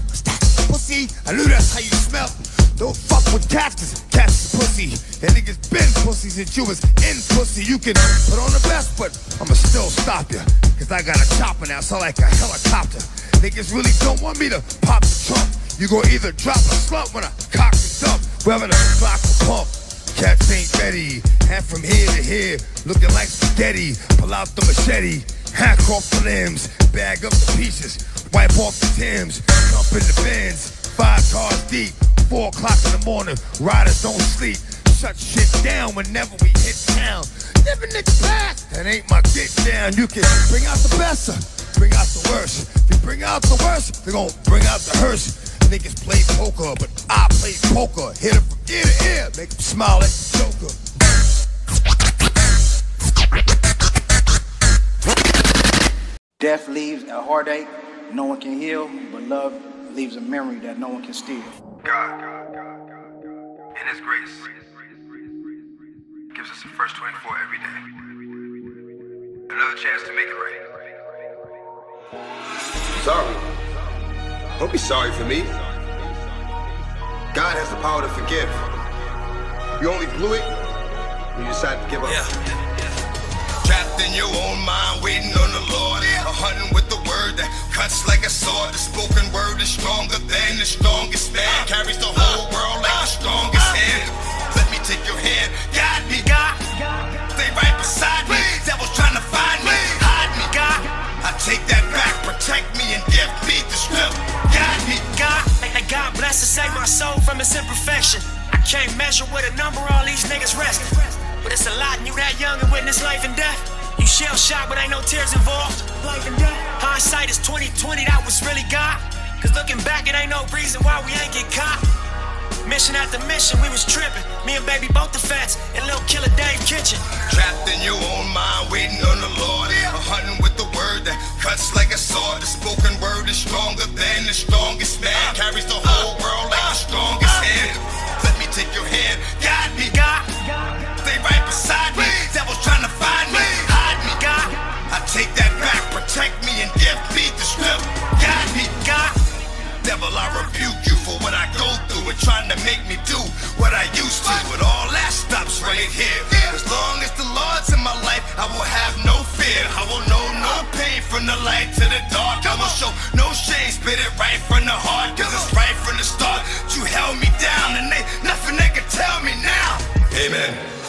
What's that pussy? I knew that's how you smelt. Don't fuck with cats, cats pussy. And niggas been pussy since you was in pussy. You can put on the best, but I'ma still stop ya. Cause I got a chopper now, so like a helicopter. Niggas really don't want me to pop the trunk. You gon' either drop a slump when I cock and dump. Wherever the clock will pump. Cats ain't ready. And from here to here, looking like spaghetti. Pull out the machete, hack off the limbs, bag up the pieces, wipe off the Timbs, jump in the bins, five cars deep, four o'clock in the morning. Riders don't sleep. Shut shit down whenever we hit town. Never nigga pass. That ain't my get down. You can bring out the best, bring out the worst. If you bring out the worst, they gon' bring out the hearse. Niggas play poker, but I play poker. Hit 'em from ear to ear, make 'em smile like the Joker. Death leaves a heartache no one can heal, but love leaves a memory that no one can steal. God, God, God, God and His grace gives us a fresh 24 every day. Another chance to make it right. Sorry. Don't be sorry for me. God has the power to forgive. You only blew it when you decided to give up. Yeah. Trapped in your own mind, waiting on the Lord. A hunting with the word that cuts like a sword. The spoken word is stronger than the strongest man. Carries the whole world like the strongest hand. Let me take your hand, guide me, God. Stay right beside me. Devil's trying to find me, hide me, God. I take that Bless and save my soul from its imperfection. I can't measure with a number all these niggas resting. But it's a lot, and you that young and witness life and death. You shell shocked, but ain't no tears involved. Life and death. Hindsight is 2020, that was really God. Cause looking back, it ain't no reason why we ain't get caught. Mission after mission, we was tripping. Me and baby both the fats, and little killer Dave Kitchen. Trapped in your own mind, waiting on the Lord. A hunting with word that cuts like a sword. The spoken word is stronger than the strongest man. Carries the whole world like the strongest hand. Let me take your hand, guide me, God. Stay right beside me. Devil's trying to find me, hide me, God. I take that back, protect me, and give me the strength. Guide me, God. Devil, I rebuke you for what I go and trying to make me do what I used to. But all that stops right here. As long as the Lord's in my life, I will have no fear. I will know no pain from the light to the dark. I will show no shame, spit it right from the heart. Cause it's right from the start. You held me down and they nothing they can tell me now. Amen.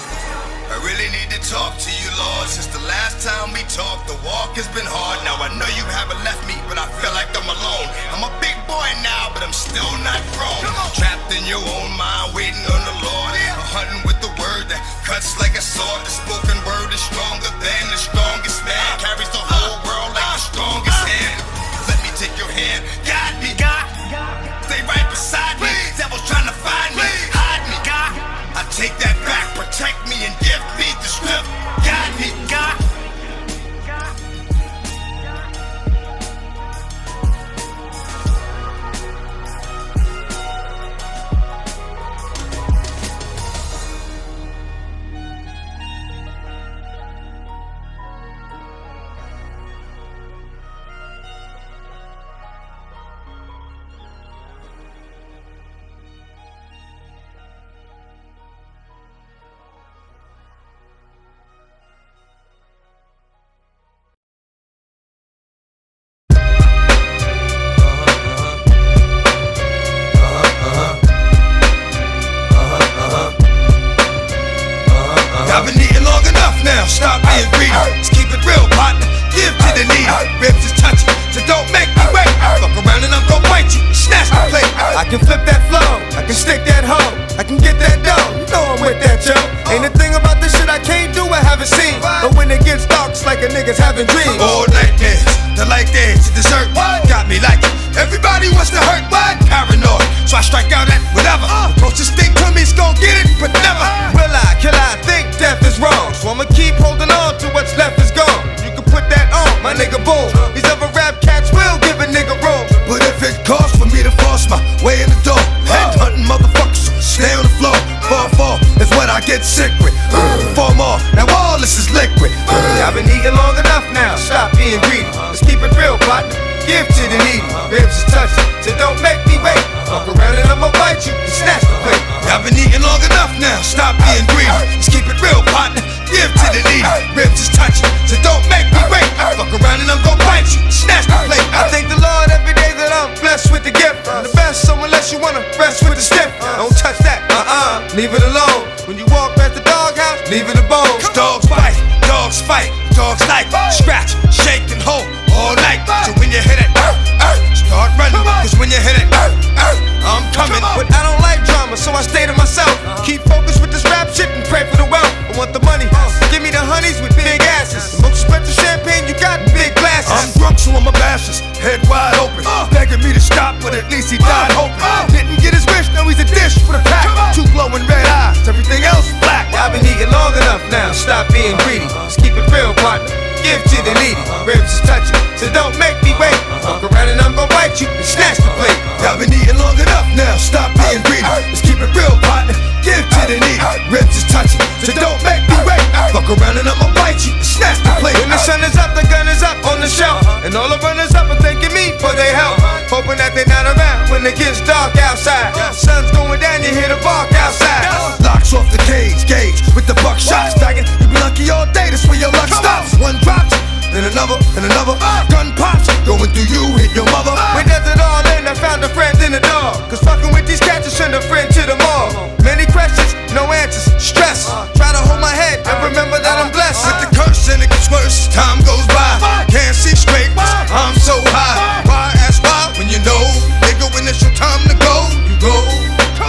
I really need to talk to you, Lord. Since the last time we talked, the walk has been hard. Now I know you haven't left me, but I feel like I'm alone. I'm a big boy now, but I'm still not grown. Trapped in your own mind, waiting on the Lord. A hunting with the word that cuts like a sword. The spoken word is stronger than the strongest man. Carries the champagne you got big glasses. I'm drunk, so I'm a bashes, head wide open. Uh. Begging me to stop, but at least he uh. died hoping. Uh. Didn't get his wish, now he's a dish for the pack. Two glowing red eyes, everything else black. I've been eating long enough now, stop being greedy. Let's keep it real, partner. Give to the needy. Ribs is touching, so don't make me wait. Fuck around and I'm gonna bite you and snatch the plate. I've been eating long enough now, stop being greedy. Let's keep it real, partner. Give need it. Ribs is touching, so don't make me wait. Fuck around and I'ma bite you, snatch the plate. When the sun is up, the gun is up on the shelf. And all the runners up are thanking me for their help. Hoping that they're not around when it gets dark outside. Sun's going down, you hear the bark outside. Locks off the cage, gauge with the buckshot stacking. You be lucky all day, that's where your luck stops. One drops, then another, and another. Gun pops, going through you, hit your mother. We does it all in, I found a friend in the dog. Cause fucking with these cats is send a friend to the mall. Many questions, no answers, stress. Try to hold my head and remember that I'm blessed. With the curse and it gets worse, time goes by. Can't see straight, I'm so high. Why ask why when you know, nigga, when it's your time to go, you go.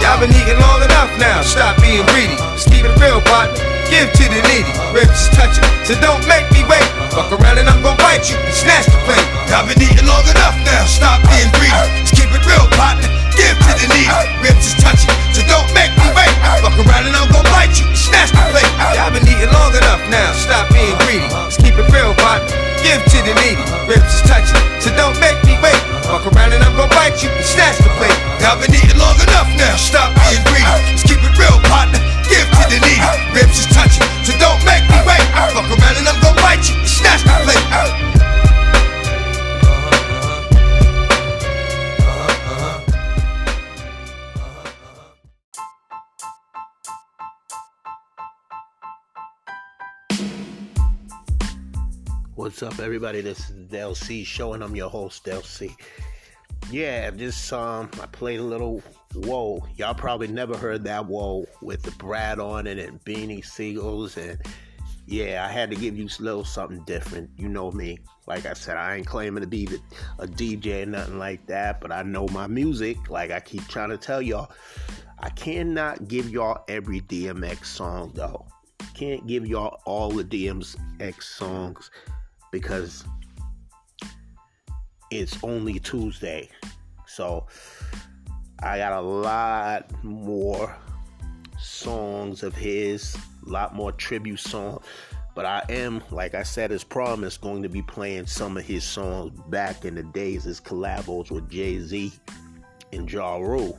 Y'all been eating long enough now, stop being greedy. Just keep it real, partner. Give to the needy. Ribs touching, so don't make me wait. Fuck around and I'm gonna bite you and snatch the plate. I've been eating long enough now, stop being greedy. Just keep it real, partner. Give to the needy. Ribs is touching, so don't make me wait. Fuck around and I'm gonna bite you and snatch the plate. Y'all been eating long enough now, stop being greedy. Just keep it real, partner. Give to the needy. Ribs is touching, so don't make me wait. Fuck around and I'm gonna bite you and snatch the plate. I've been eating long enough now, stop being greedy. Just keep it real, partner. Give to the needy. Ribs is touching, so don't make me wait. Fuck around and I'm gonna bite you snatch the plate. What's up, everybody? This is Del C show, and I'm your host, Del C. Yeah, just um, I played a little "Whoa." Y'all probably never heard that "Whoa" with the Brad on it and Beanie Sigel's, and yeah, I had to give you a little something different. You know me. Like I said, I ain't claiming to be the, a DJ or nothing like that, but I know my music. Like I keep trying to tell y'all, I cannot give y'all every DMX song though. Can't give y'all all the DMX songs because it's only Tuesday. So I got a lot more songs of his, a lot more tribute songs. But I am, like I said, as promised, going to be playing some of his songs back in the days, his collabos with Jay Z and Ja Rule.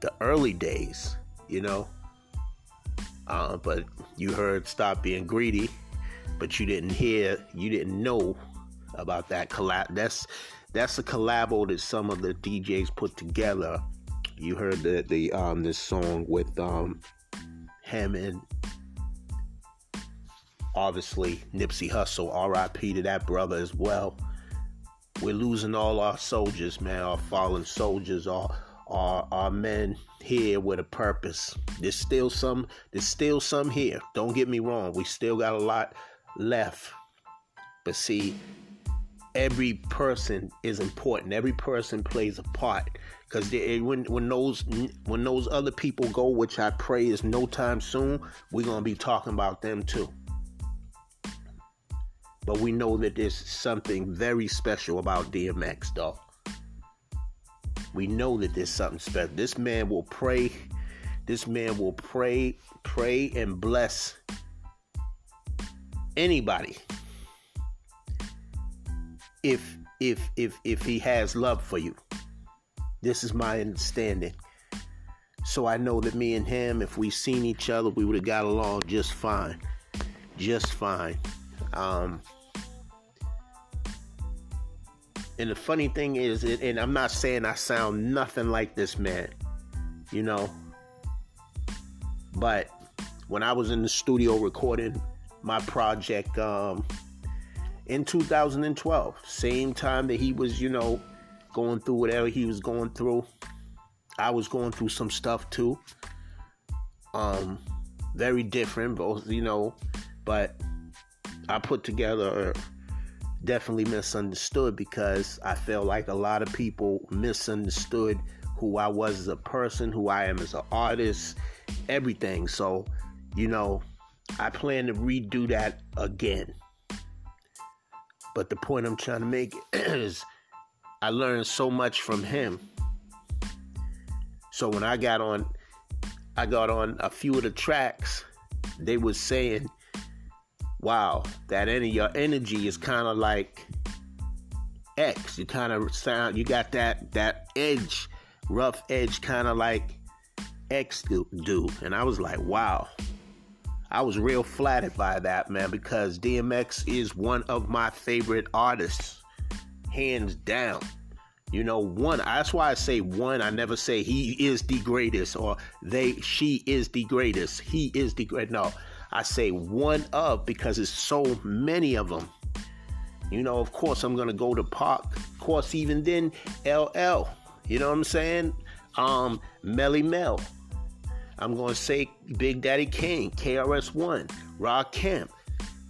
The early days, you know. Uh, but you heard Stop Being Greedy, but you didn't hear, you didn't know about that collab. That's that's a collabo that some of the DJs put together. You heard the the um this song with um him and obviously Nipsey Hussle. R.I.P. to that brother as well. We're losing all our soldiers, man. Our fallen soldiers, our our, our men here with a purpose. There's still some. There's still some here. Don't get me wrong. We still got a lot left. But see, every person is important. Every person plays a part. Because eh, when when those when those other people go, which I pray is no time soon, we're gonna be talking about them too. But we know that there's something very special about DMX, though. We know that there's something special. This man will pray. This man will pray, pray and bless anybody if if if if he has love for you. This is my understanding. So I know that me and him, if we seen each other, we would have got along just fine. Just fine. Um and the funny thing is, and I'm not saying I sound nothing like this man, you know, but when I was in the studio recording my project um, in 2012, same time that he was, you know, going through whatever he was going through, I was going through some stuff too. Um, very different, both, you know, but I put together definitely misunderstood because I felt like a lot of people misunderstood who I was as a person, who I am as an artist, everything. So, you know, I plan to redo that again. But the point I'm trying to make is I learned so much from him. So when I got on I got on a few of the tracks, they was saying wow, that any your energy is kind of like X. You kind of sound, you got that that edge, rough edge, kind of like X do. And I was like, wow. I was real flattered by that, man, because DMX is one of my favorite artists, hands down. You know, one, that's why I say one. I never say he is the greatest or they, she is the greatest. He is the great. No, I say one of because there's so many of them. You know, of course, I'm going to go to Pac. Of course, even then, LL. You know what I'm saying? Um, Melle Mel. I'm going to say Big Daddy Kane, KRS-One, Rakim,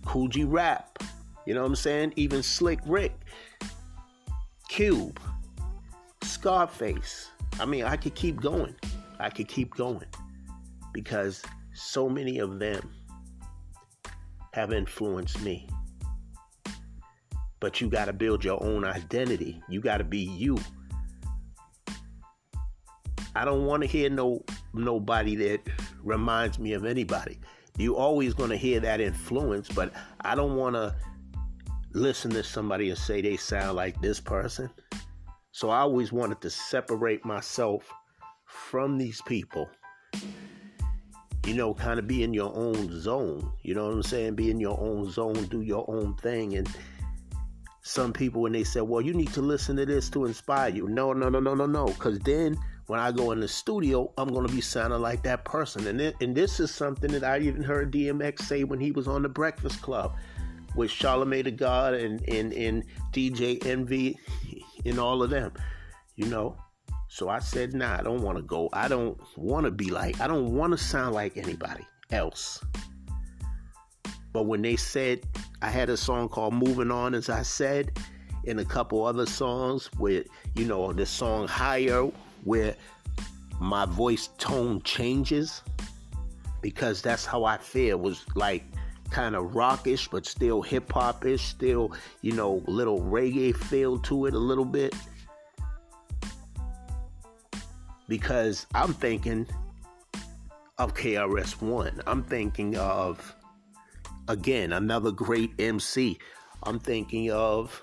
Kool G Rap. You know what I'm saying? Even Slick Rick, Cube, Scarface. I mean, I could keep going. I could keep going because so many of them have influenced me. But you got to build your own identity. You got to be you. I don't want to hear no nobody that reminds me of anybody. You always going to hear that influence, but I don't want to listen to somebody and say they sound like this person. So I always wanted to separate myself from these people. You know, kind of be in your own zone. You know what I'm saying? Be in your own zone, do your own thing. And some people, when they say, well, you need to listen to this to inspire you. No, no, no, no, no, no. Because then when I go in the studio, I'm to be sounding like that person. And, and this is something that I even heard DMX say when he was on the Breakfast Club with Charlemagne the God and, and, and DJ Envy and all of them, you know. So I said, nah, I don't want to go. I don't want to be like, I don't want to sound like anybody else. But when they said, I had a song called Moving On, as I said, and a couple other songs with, you know, the song Higher where my voice tone changes because that's how I feel was like kind of rockish but still hip hop hopish, still, you know, little reggae feel to it a little bit. Because I'm thinking of KRS-One. I'm thinking of again another great MC. I'm thinking of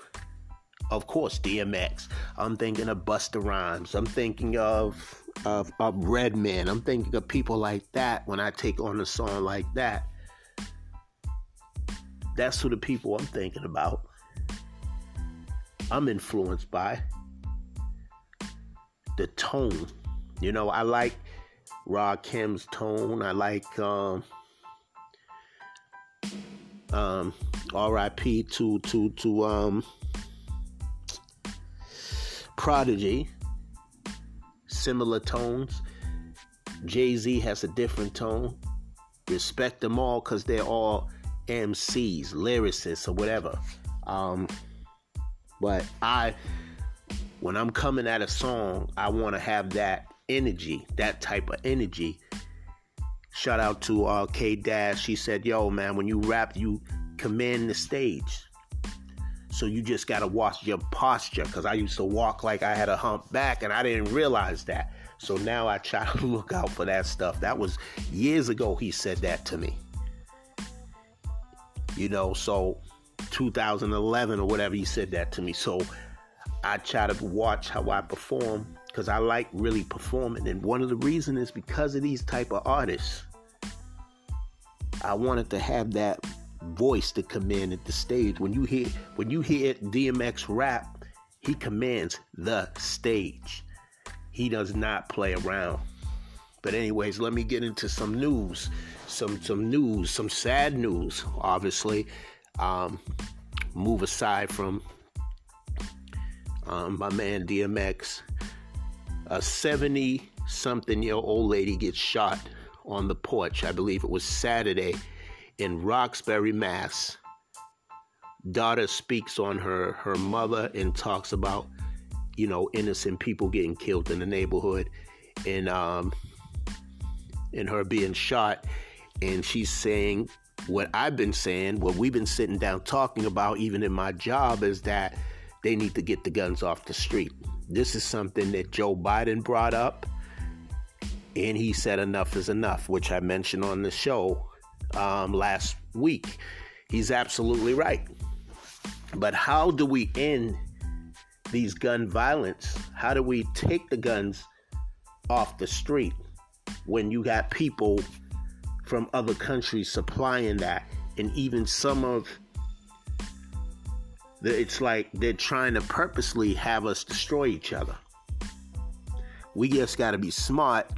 of course, DMX. I'm thinking of Busta Rhymes. I'm thinking of of, of Redman. I'm thinking of people like that when I take on a song like that. That's who the people I'm thinking about. I'm influenced by the tone. You know, I like Rakim's tone. I like um um R.I.P. to to to um Prodigy, similar tones. Jay Z has a different tone. Respect them all because they're all MCs, lyricists, or whatever. Um, but I, when I'm coming at a song, I want to have that energy, that type of energy. Shout out to uh, K Dash. She said, "Yo, man, when you rap, you command the stage." So you just got to watch your posture because I used to walk like I had a hump back and I didn't realize that. So now I try to look out for that stuff. That was years ago he said that to me. You know, so 2011 or whatever he said that to me. So I try to watch how I perform because I like really performing. And one of the reasons is because of these type of artists. I wanted to have that voice to command at the stage. When you hear when you hear DMX rap, he commands the stage. He does not play around. But anyways, let me get into some news. Some some news, some sad news, obviously. Um, move aside from um, my man DMX. A 70 something year old lady gets shot on the porch. I believe it was Saturday in Roxbury, Mass. Daughter speaks on her her mother and talks about you know innocent people getting killed in the neighborhood and um and her being shot and she's saying what I've been saying, what we've been sitting down talking about even in my job is that they need to get the guns off the street. This is something that Joe Biden brought up and he said enough is enough, which I mentioned on the show um, last week. He's absolutely right. But how do we end these gun violence? How do we take the guns off the street? when you got people from other countries supplying that, and even some of the, it's like they're trying to purposely have us destroy each other. We just got to be smart.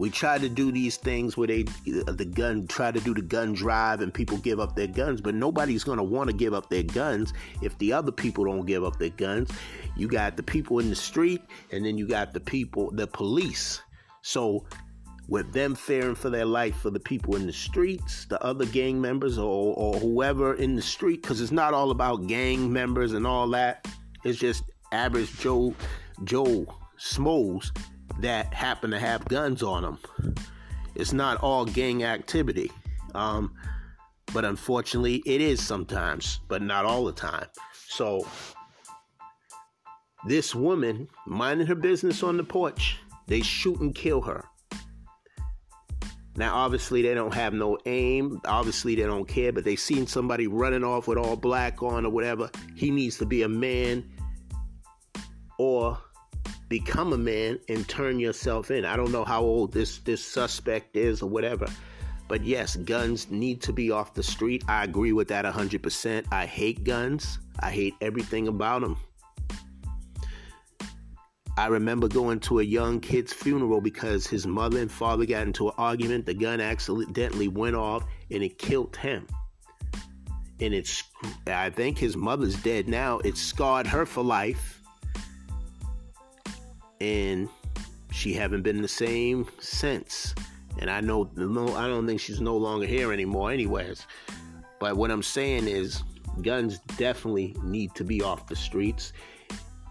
We try to do these things where they uh, the gun try to do the gun drive and people give up their guns, but nobody's going to want to give up their guns if the other people don't give up their guns. You got the people in the street and then you got the people the police. So with them fearing for their life for the people in the streets, the other gang members, or, or whoever in the street, because it's not all about gang members and all that. It's just average Joe Joe Smoes that happen to have guns on them. It's not all gang activity. Um, but unfortunately, it is sometimes, but not all the time. So, this woman minding her business on the porch, they shoot and kill her. Now, obviously, they don't have no aim. Obviously, they don't care, but they seen somebody running off with all black on or whatever. He needs to be a man or become a man and turn yourself in. I don't know how old this this suspect is or whatever. But yes, guns need to be off the street. I agree with that 100%. I hate guns. I hate everything about them. I remember going to a young kid's funeral because his mother and father got into an argument. The gun accidentally went off and it killed him. And it's, I think his mother's dead now. It scarred her for life. And she haven't been the same since. And I know, no, I don't think she's no longer here anymore, anyways. But what I'm saying is, guns definitely need to be off the streets.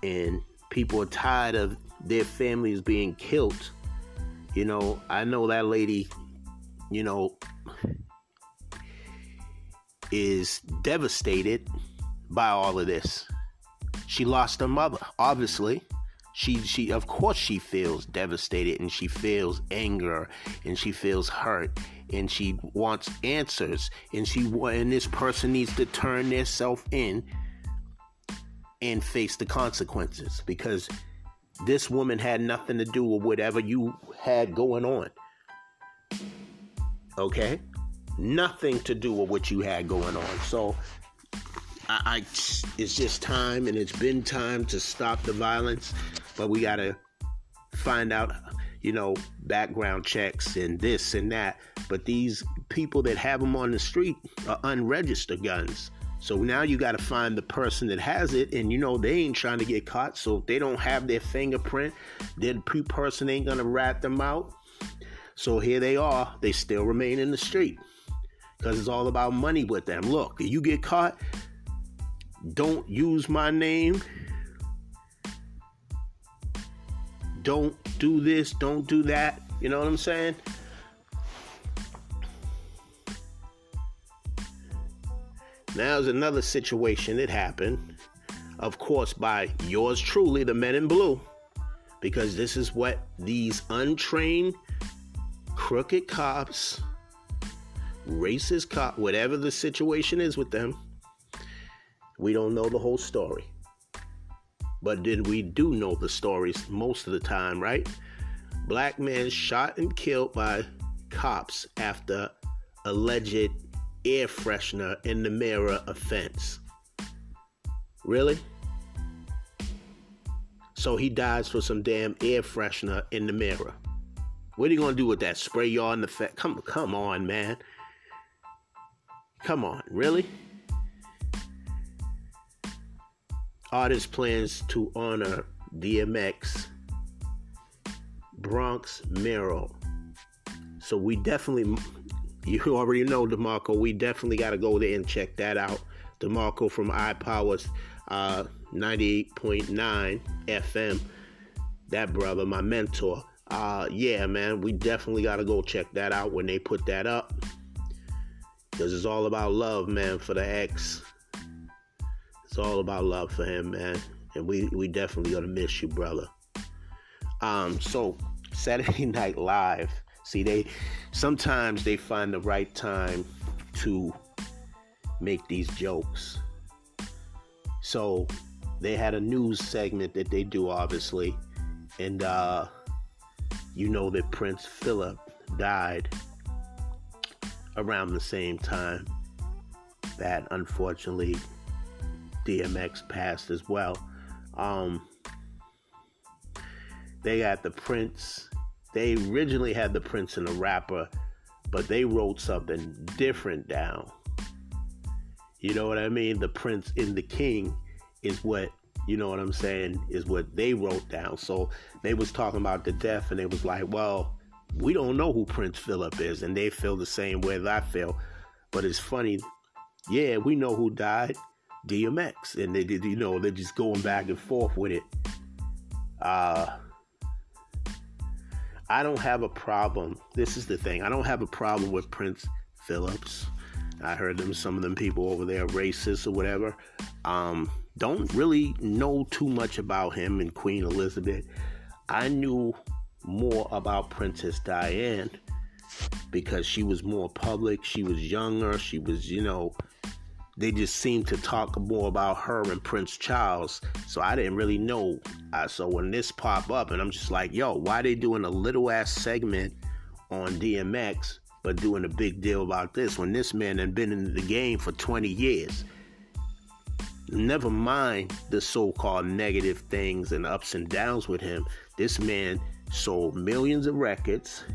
And people are tired of their families being killed. You know, I know that lady, you know, is devastated by all of this. She lost her mother, obviously. She she of course she feels devastated and she feels anger and she feels hurt and she wants answers and she and this person needs to turn their self in and face the consequences because this woman had nothing to do with whatever you had going on. Okay? Nothing to do with what you had going on. So I, I it's just time and it's been time to stop the violence, but we got to find out you know, background checks and this and that. But these people that have them on the street are unregistered guns. So now you got to find the person that has it, and you know they ain't trying to get caught. So if they don't have their fingerprint, then the person ain't gonna rat them out. So here they are. They still remain in the street because it's all about money with them. Look, if you get caught, don't use my name. Don't do this. Don't do that. You know what I'm saying? Now, there's another situation that happened, of course, by yours truly, the men in blue, because this is what these untrained, crooked cops, racist cop, whatever the situation is with them, we don't know the whole story. But then we do know the stories most of the time, right? Black man shot and killed by cops after alleged air freshener in the mirror offense. Really? So he dies for some damn air freshener in the mirror. What are you gonna do with that? Spray y'all in the face? Come, come on, man. Come on, really? Artist plans to honor DMX Bronx mural. So we definitely you already know DeMarco. We definitely got to go there and check that out. DeMarco from iPower's uh, 98.9 FM. That brother, my mentor. Uh, yeah, man, we definitely got to go check that out when they put that up. Because it's all about love, man, for the ex. It's all about love for him, man. And we, we definitely gonna miss you, brother. Um, so Saturday Night Live See, they sometimes they find the right time to make these jokes. So they had a news segment that they do, obviously, and uh, you know that Prince Philip died around the same time that unfortunately DMX passed as well. Um, they got the Prince. They originally had the Prince and the rapper, but they wrote something different down. You know what I mean? The Prince and the King is what you know what I'm saying is what they wrote down. So they was talking about the death, and they was like, "Well, we don't know who Prince Philip is," and they feel the same way that I feel. But it's funny, yeah, we know who died, DMX, and they did, you know, they're just going back and forth with it. Uh, I don't have a problem. This is the thing. I don't have a problem with Prince Phillips. I heard them, some of them people over there, racist or whatever. Um, don't really know too much about him and Queen Elizabeth. I knew more about Princess Diane because she was more public, she was younger, she was, you know, they just seemed to talk more about her and Prince Charles. So I didn't really know. Uh, so when this pop up, and I'm just like, yo, why they doing a little ass segment on DMX, but doing a big deal about this when this man had been in the game for 20 years? Never mind the so-called negative things and ups and downs with him. This man sold millions of records,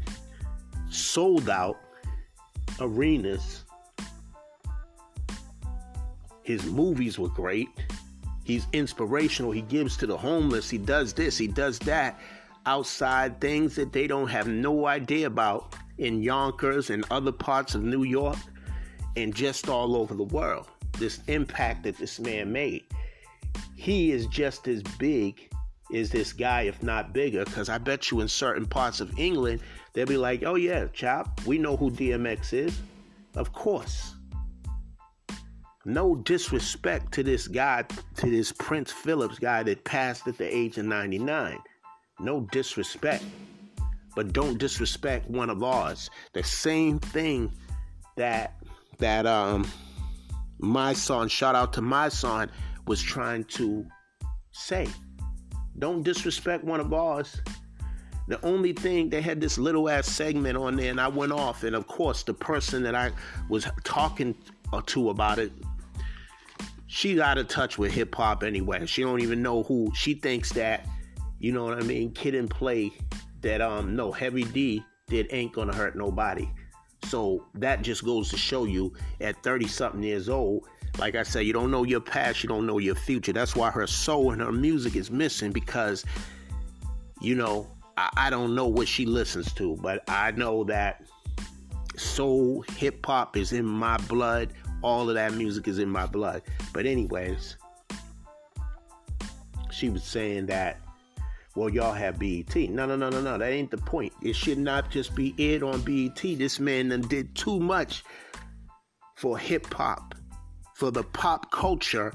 sold out arenas. His movies were great. He's inspirational. He gives to the homeless. He does this, he does that. Outside things that they don't have no idea about in Yonkers and other parts of New York and just all over the world. This impact that this man made. He is just as big as this guy, if not bigger, because I bet you in certain parts of England, they'll be like, oh, yeah, chap, we know who DMX is. Of course. No disrespect to this guy, to this Prince Phillips guy that passed at the age of 99. No disrespect. But don't disrespect one of ours. The same thing that that um my son, shout out to my son, was trying to say. Don't disrespect one of ours. The only thing they had this little ass segment on there, and I went off, and of course the person that I was talking to about it, she's out of touch with hip hop anyway. She don't even know who. She thinks that, you know what I mean, Kid and Play, that um no Heavy D did ain't gonna hurt nobody. So that just goes to show you at 30 something years old, like I said, you don't know your past, you don't know your future. That's why her soul and her music is missing because, you know, I, I don't know what she listens to, but I know that soul, hip hop is in my blood. All of that music is in my blood. But, anyways, she was saying that well, y'all have BET. No, no, no, no, no. That ain't the point. It should not just be it on BET. This man done did too much for hip hop, for the pop culture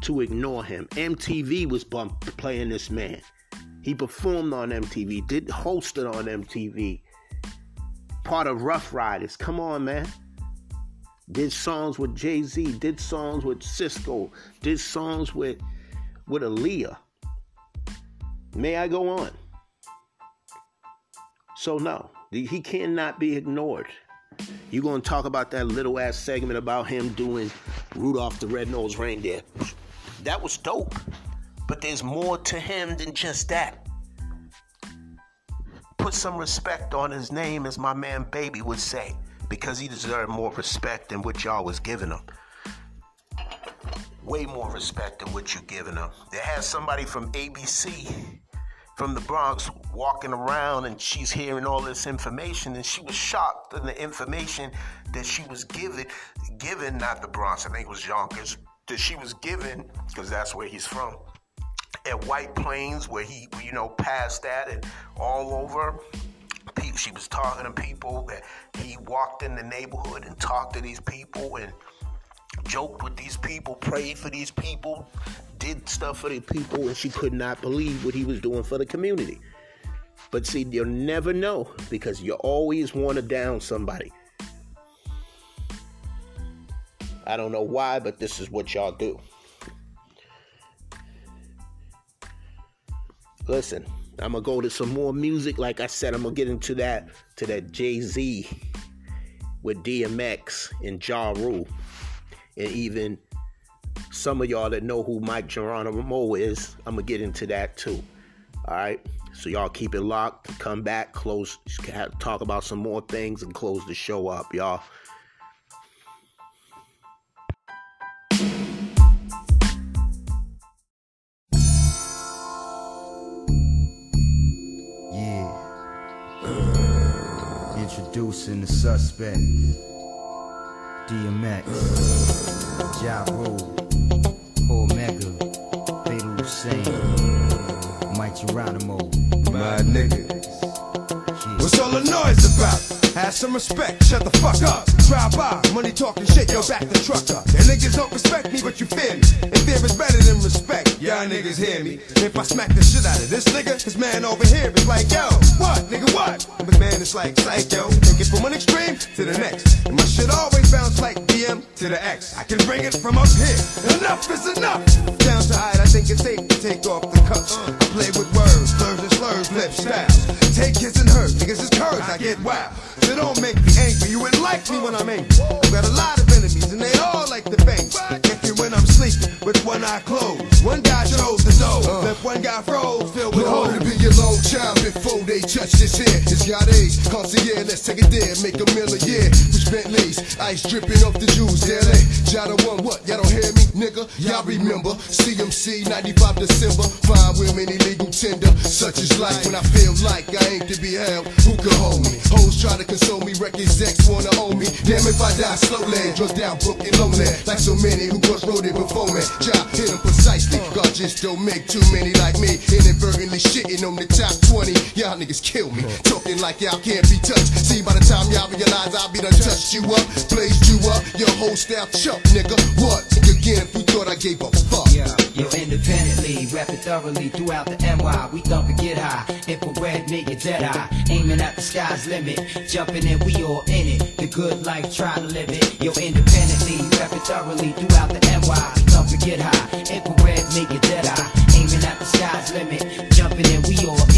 to ignore him. MTV was bump playing this man. He performed on MTV, did hosted on MTV. Part of Ruff Ryders. Come on, man. Did songs with Jay Z. Did songs with Sisqo. Did songs with with Aaliyah. May I go on? So, no, he cannot be ignored. You're to talk about that little ass segment about him doing Rudolph the Red-Nosed Reindeer. That was dope. But there's more to him than just that. Put some respect on his name, as my man Baby would say, because he deserved more respect than what y'all was giving him way more respect than what you're giving him. They had somebody from ABC from the Bronx walking around and she's hearing all this information and she was shocked in the information that she was given given not the Bronx, I think it was Yonkers, that she was given, because that's where he's from. At White Plains, where he, you know, passed that and all over she was talking to people that he walked in the neighborhood and talked to these people and joked with these people, prayed for these people, did stuff for the people, and she could not believe what he was doing for the community. But see, you'll never know because you always want to down somebody. I don't know why, but this is what y'all do. Listen, I'm gonna go to some more music. Like I said, I'm gonna get into that to that Jay Z with DMX and Ja Rule, and even some of y'all that know who Mic Geronimo is. I'm gonna get into that too. All right. So y'all keep it locked. Come back, close, talk about some more things, and close the show up, y'all. Introducing the suspect. DMX. Ja Rule. Omega. Fatal Hussein. Mic Geronimo. My niggas. What's all the noise about? Have some respect, shut the fuck up. Drive by, money talking shit, yo, back the truck up. And niggas don't respect me, but you fear me. And fear is better than respect. Y'all niggas hear me. If I smack the shit out of this nigga, this man over here is like, yo, what, nigga, what? His man is like, psycho. Take it from one extreme to the next. And my shit always bounce like BM to the X. I can bring it from up here. Enough is enough. Down to hide, I think it's safe to take off the cuffs. I play with words, slurs and slurs, lip styles. Take his and hers, niggas is curves, I get wild. So don't make me angry, you wouldn't like me when I'm angry. I've got a lot of enemies and they all like the bank. Get me when I'm sleeping with one eye closed. One guy hold the door, uh. left one guy froze, filled with holes. Child before they touch this here. It's got age, concierge, let's take it there, make a mill a year. With Bentleys, ice dripping off the daily. Y'all don't want what? Y'all don't hear me, nigga? Y'all remember CMC 95 December, five women illegal tender. Such is life when I feel like I ain't to be held. Who can hold me? Hoes try to console me, records ex wanna own me. Damn if I die slowly, drunk down, broken lonely. Like so many who crossroaded before me. Job hit them precisely. God just don't make too many like me. Inadvertently shitting on the top 20. Y'all niggas kill me. Talking like y'all can't be touched. See, by the time y'all realize I'll be done touched you up, blazed you up, your whole staff chump, nigga. What? Again if you thought I gave a fuck. Yeah, yo, independently, rap it thoroughly throughout the NY. We thump and get high. Infrared, dead eye. Aiming at the sky's limit. Jumping in, we all in it. The good life, try to live it. Yo, independently, rap it thoroughly throughout the NY. We thump and get high. Infrared, dead eye. Aiming at the sky's limit. Jumping in, we all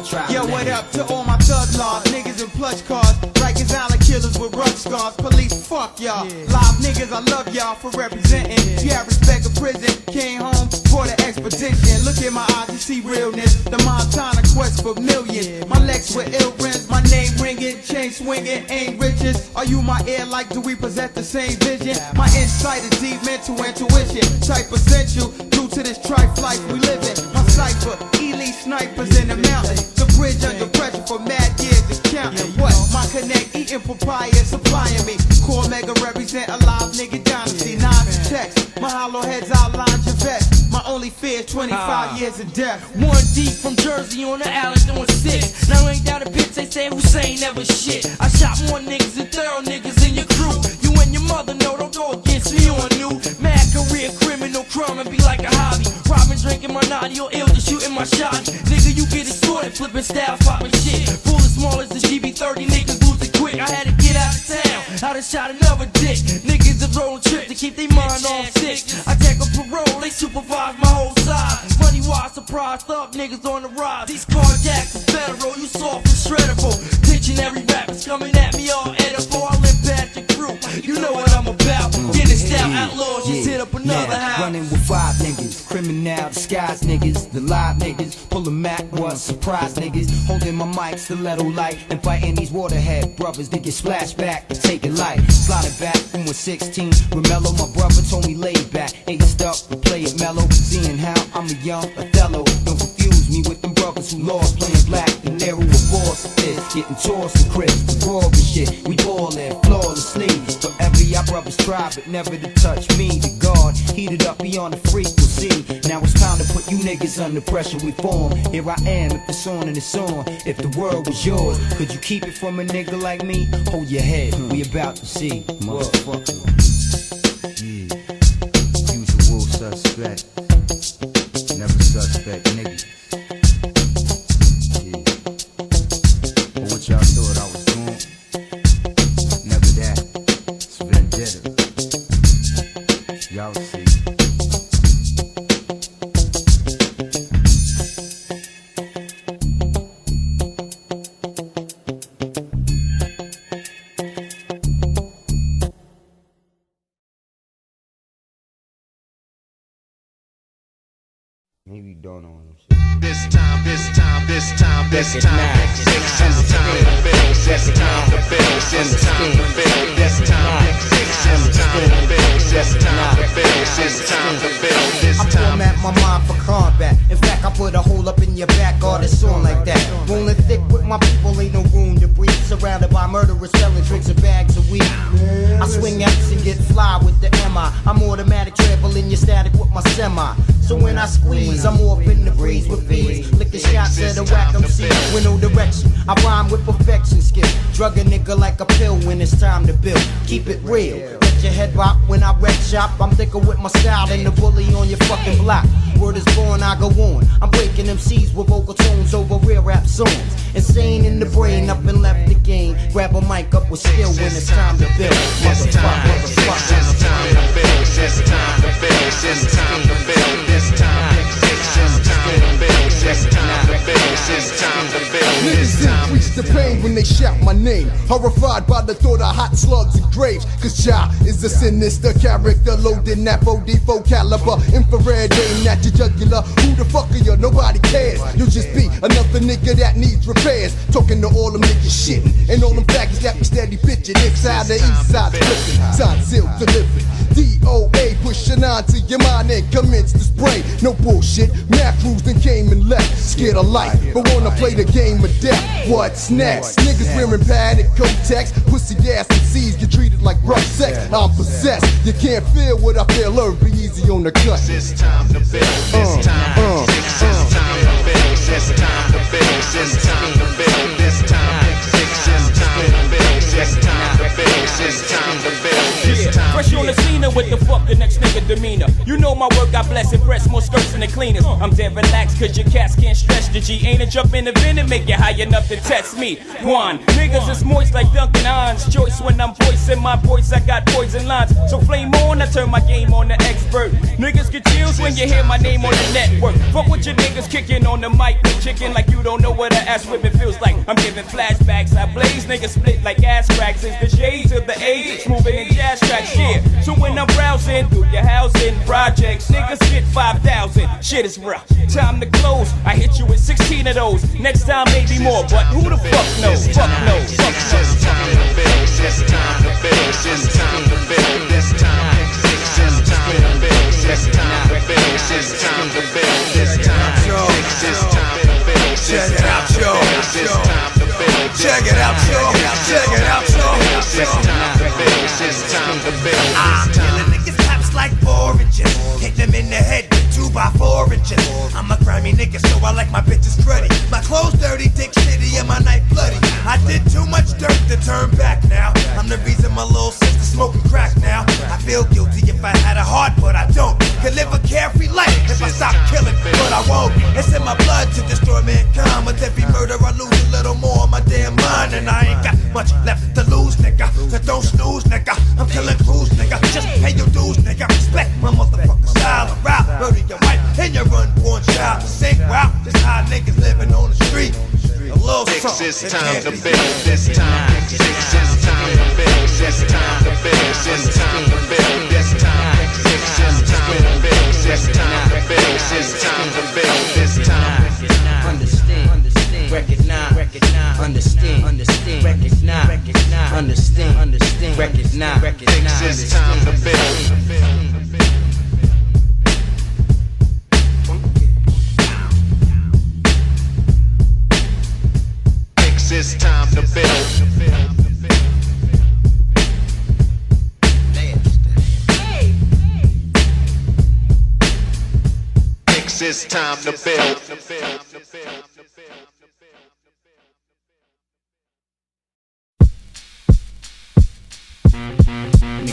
Yo, what up to all my thug laws, niggas in plush cars, Rikers Island killers with rough scars, police fuck y'all, live niggas I love y'all for representing. You have respect of prison, came home for the expedition. Look in my eyes, you see realness. The Montana quest for millions. My legs were ill rims, my name ringing, chain swinging, ain't riches. Are you my ear like? Do we possess the same vision? My insight is deep mental intuition, type essential due to this trife life we live in. My cipher, elite snipers in the mountain. The bridge under pressure for mad years is counting. What? My connect, eating papaya, supplying me. Core mega represent a live nigga dynasty. Nine to text. My hollow heads outline your vest. My only fear is 25 Ah. years of death. One deep from Jersey on the island doing six. Now ain't that a bitch? They say Hussein never shit. I shot more niggas than thorough niggas in your crew. You and your mother know don't go against me on new. Mad career, criminal crime and be like a hobby. Robbing, drinking my naughty or ill to shooting my shot. Nigga, you get it extorted, flipping styles, popping shit. Full as small as the GB30, niggas I done shot another dick. Niggas is rolling trips to keep their mind off sick. I take a parole, they supervise my whole side. Money wise, surprise, thug niggas on the rise. These carjacks is federal, you soft and shreddable. Dictionary rappers coming at me all edible. I live past your crew, you know what I'm about. Get it style, outlaws, just hit up another house. Running with five niggas, criminal disguise niggas, the live niggas, pulling Mac what? Surprise niggas, holding my mic stiletto light and fighting these waterhead brothers that get splashed back, take it light, sliding back when 16. Remello, my brother told me lay back, aced and play it mellow, seeing how I'm a young Othello. Don't confuse me with them brothers who lost playing black, and narrow force getting tossed and the raw and shit, we ballin', flawlessly. So every y'all brothers try, but never to touch me. The guard heated up beyond the frequency. Now it's time to put you niggas under pressure. We form. Here I am. If it's on and it's on. If the world was yours, could you keep it from a nigga like me? Hold your head. We about to see, motherfucker. Yeah. Usual suspect. Never suspect niggas. Maybe don't know him. This time, this time, this time, this time, this time to build, this time to build, this time to build, this time, this time to build, this time to build, this time to build, this I time. format my mind for combat. In fact, I put a hole up in your back, all this on like that. Rolling thick with my people, ain't no room to breathe. Surrounded by murderers selling drinks and bags of weed. I swing X and get fly with the MI. I'm automatic traveling, you static with my semi. So when I squeeze, I'm off in the breeze with bees. Licking shots at a whack I'm MC with no direction. I rhyme with perfection skill. Drug a nigga like a pill when it's time to build. Keep it real. Let your head rock when I wreck shop. I'm thicker with my style than the bully on your fucking block. Word is born, I go on. I'm breaking MCs with vocal tones over real rap songs. Insane in the brain, up and left the game. Grab a mic up with skill when it's time to build. Motherfucker, motherfucker. Time to build, this time to build, this time to build, this time, this time to build, this time to build, this time to build, this time. increase the pain when they shout my name. Horrified by the thought of hot slugs and graves. Cause Ja is a sinister character loading that 44 caliber. Infrared aim at your jugular. Who the fuck are you? Nobody cares. You'll just be another nigga that needs repairs. Talking to all them niggas shitting. And all them faggots that be steady bitching. Inside the east side flipping. Side sealed delivered. DOA pushing on to your mind and commence to spray. No bullshit. Macros then came and left. Scared of life, but wanna play the game of death. What's next? Niggas wearing panic Kotex. Pussy gas and C's get treated like rough sex. I'm possessed. You can't feel what I feel. Learn, be easy on the cut. It's time to build, it's time, this is time to build, this uh, time to uh, build, it's time to build, this time, this is time to build, it's time to build, this time to build, fresh on the scene with the fuck the next nigga demeanor. You know my work, got bless and press more skirts than the cleaners. Uh. I'm dead relaxed cause your cats can't stretch the G. Ain't a jump in the vent and make it high enough to test me. One, niggas is moist like Duncan Hines. Choice when I'm voicing my voice, I got poison lines. So flame on, I turn my game on the expert. Niggas get chills when you hear my name on the network. Fuck with your niggas kicking on the mic with chicken like you don't know what a ass whipping feels like. I'm giving flashbacks, I blaze, niggas split like ass cracks. It's the shades of the age, moving in jazz tracks, yeah. So when I'm browsing through your housing projects, niggas get 5,000. Shit is rough. Time to close. I hit you with 16 of those. Next time, maybe more, but who the fuck knows? Fuck knows. Fuck knows. Time to build, this time to build, this time to build, this time, this is time to build, this time to build, this time to build, this time, this is time to build, Check it out, yo. this time to build, Check it out, yo. Check it out, yo. this time to build, this time to build, I'm this time. killing niggas like oranges. Hit them in the head two by four inches. I'm a grimy nigga, so I like my bitches cruddy. My clothes dirty, dick shitty, and my knife bloody. I did too much dirt to turn back now. I'm the reason my little sister smoking crack now. I feel guilty if I had a heart, but I don't. Could live a carefree life if I stop killing, but I won't. It's in my blood to destroy mankind. With every murder, I lose a little more on my damn mind, and I ain't got much left to lose, nigga. So don't snooze, nigga. I'm killing crews, nigga. Just pay your dues, nigga. Respect my motherfucking style of rap. Murder your wife and your unborn child. Sink route, just how niggas living on the street. A little This something. is time to build. This time. This is time to build. This time to build. This time to build. This time. This is time to build. This time to build. This time to build. This time. Understand, understand, recognize, recognize, understand, understand, recognize, recognize, understand, understand, recognize, recognize. This time to build. Is time to build. Is time to build.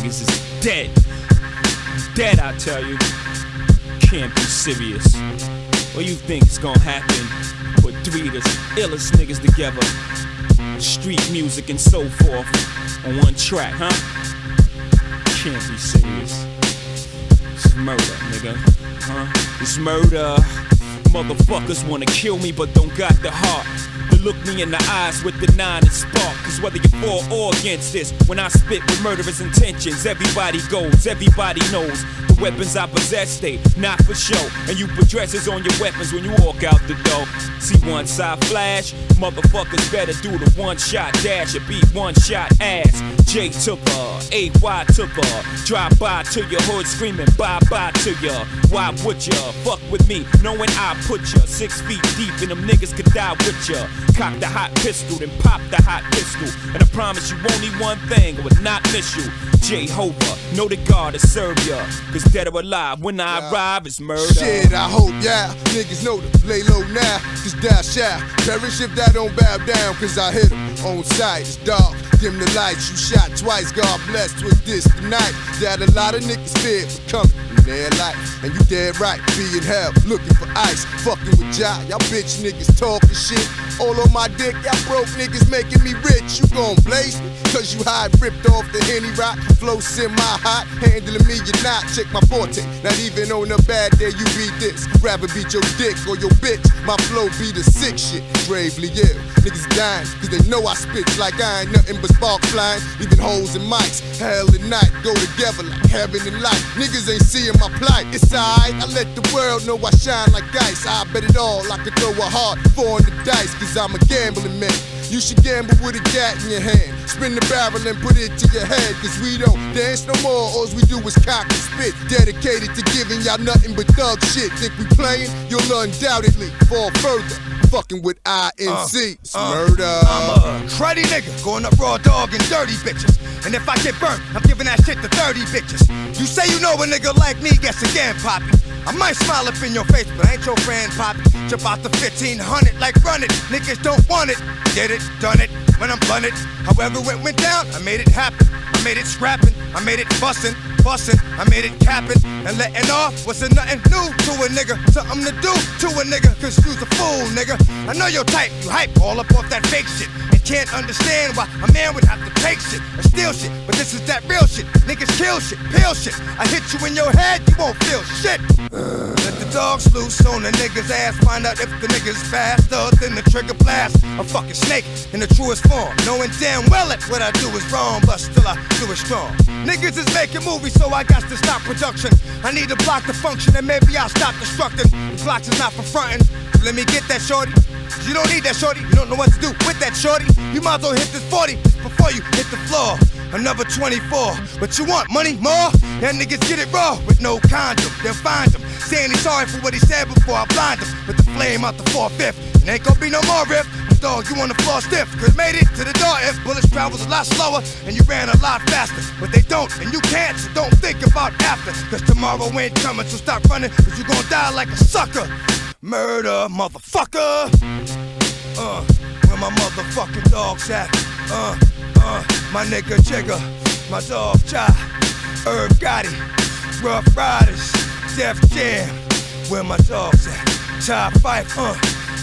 Niggas is dead. Dead, I tell you. Can't be serious. What you think is gonna happen? Put three of the illest niggas together. Street music and so forth on one track, huh? Can't be serious. It's murder, nigga. Huh? It's murder. Motherfuckers wanna kill me but don't got the heart. Look me in the eyes with the nine and spark. Cause whether you're for or against this, when I spit with murderous intentions, everybody goes, everybody knows. The weapons I possess, they not for show. And you put dresses on your weapons when you walk out the door. See one side flash, motherfuckers better do the one shot dash or beat one shot ass. J took her, AY took her. Drive by to your hood screaming bye bye to ya. Why would ya fuck with me knowing I put ya six feet deep and them niggas could die with ya? Cock the hot pistol, then pop the hot pistol. And I promise you only one thing, I would not miss you. Jehovah, know the God to serve ya. Cause dead or alive, when I arrive, it's murder. Shit, I hope, yeah. Niggas know to lay low now, cause that shall perish if that don't bow down, cause I hit 'em on sight. It's dark, dim the lights, you shot twice. God bless. with this tonight. That a lot of niggas feared for coming life. And you dead right, be in hell, looking for ice, fucking with Jai. Y'all bitch niggas talking shit. All on my dick, y'all broke niggas making me rich. You gon' blaze me, cause you high ripped off the Henny Rock. Flow semi hot, handling me, you're not. Check my forte. Not even on a bad day, you beat this. Rather beat your dick or your bitch. My flow be the sick shit. Gravely ill. Niggas dying, cause they know I spit like I ain't nothing but spark flying. Leaving holes in mics. Hell and night go together like heaven and light. Niggas ain't seeing my plight. It's alright, I let the world know I shine like ice. I bet it all, I could throw a heart four on the dice, cause I'm a gambling man. You should gamble with a gat in your hand. Spin the barrel and put it to your head, cause we don't dance no more. All we do is cock and spit. Dedicated to giving y'all nothing but thug shit. Think we playing? You'll undoubtedly fall further. Fucking with INC. Uh, it's uh, murder. I'm a cruddy nigga, going up raw dog and dirty bitches. And if I get burnt, I'm giving that shit to 30 bitches. You say you know a nigga like me gets again, Poppy. I might smile up in your face, but I ain't your friend, Poppy. Jump out the 1500 like run it. Niggas don't want it. Did it, done it, when I'm blunted. However it went down, I made it happen. I made it scrapping, I made it bussin', bussin', I made it capping and letting off. Wasn't nothing new to a nigga, something to do to a nigga. Cause you's a fool, nigga. I know your type, you hype all up off that fake shit. And can't understand why a man would have to take shit or steal shit. But this is that real shit. Niggas kill shit, peel shit. I hit you in your head, you won't feel shit. Let the dogs loose on the nigga's ass. Find out if the nigga's faster than the trigger blast. A fucking snake in the truest form. Knowing damn well that what I do is wrong, but still I do it strong. Niggas is making movies, so I got to stop production. I need to block the function, and maybe I'll stop destructing. The blocks is not for frontin'. Let me get that shorty. You don't need that shorty. You don't know what to do with that shorty. You might as well hit this 40 before you hit the floor. Another 24. But you want money more? That niggas get it raw with no condom. They'll find him. Saying he's sorry for what he said before I blind him. With the flame out the 4-5th. It ain't gonna be no more riff. Dog, you on the floor stiff. Cause made it to the door if bullets travels a lot slower and you ran a lot faster. But they don't and you can't, so don't think about after. Cause tomorrow ain't coming, so stop running. Cause you gonna die like a sucker. Murder, motherfucker. Uh, where my motherfucking dogs at? Uh, uh, my nigga Jigga, my dog Jai, Irv Gotti, Ruff Ryders, Def Jam. Where my dogs at? Top Fife, uh,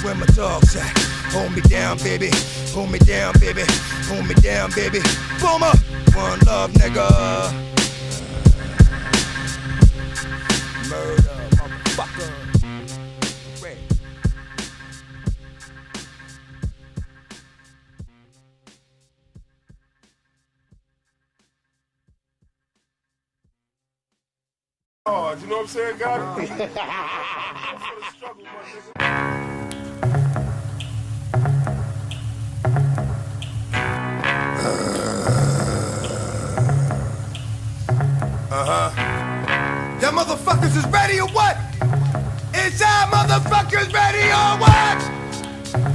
where my dogs at? Hold me down, baby. Hold me down, baby. Hold me down, baby. Boomer, one love, nigga. Murder, motherfucker. Oh, you know what I'm saying, God? Y'all motherfuckers is ready or what? Is y'all motherfuckers ready or what?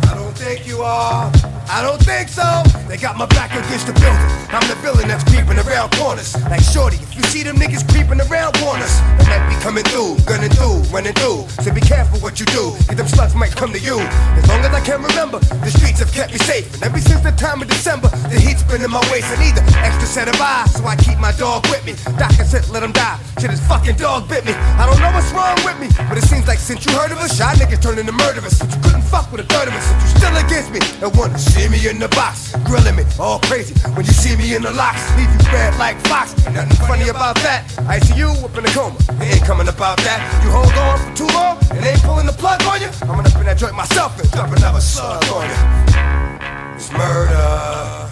I don't think you are. I don't think so. They got my back against the building. I'm the villain that's creeping around corners. Like Shorty, you see them niggas creeping around corners, they might be coming through, gunning through, running through. So be careful what you do, cause them slugs might come to you. As long as I can remember, the streets have kept me safe. And ever since the time of December, the heat's been in my waist. I need the extra set of eyes, so I keep my dog with me. Doctor said let him die. Shit, his fucking dog bit me. I don't know what's wrong with me, but it seems like since you heard of us, shy niggas turning to murderers. But you couldn't fuck with a third of us, so you still against me. And wanna see me in the box. grilling me all crazy. When you see me in the locks, leave you red like Fox. Nothing funny about that. I see you up in a coma. It ain't coming about that. You hold on for too long and ain't pulling the plug on you. I'm gonna up in that joint myself and dump another slug on you. It's murder.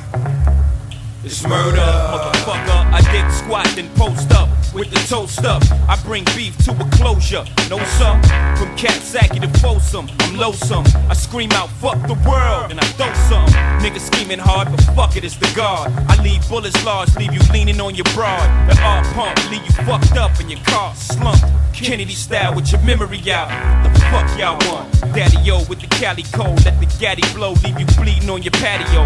It's murder, motherfucker. I dig squat then post up with the toast up. I bring beef to a closure. No some from Capsaki to Folsom. I'm loathsome. I scream out, fuck the world, and I throw some. Niggas scheming hard, but fuck it, it's the guard. I leave bullets large, leave you leaning on your broad. The art pump, leave you fucked up in your car slumped. Kennedy style with your memory out. The fuck y'all want? Daddy O with the Cali code, let the gaddy blow, leave you bleeding on your patio.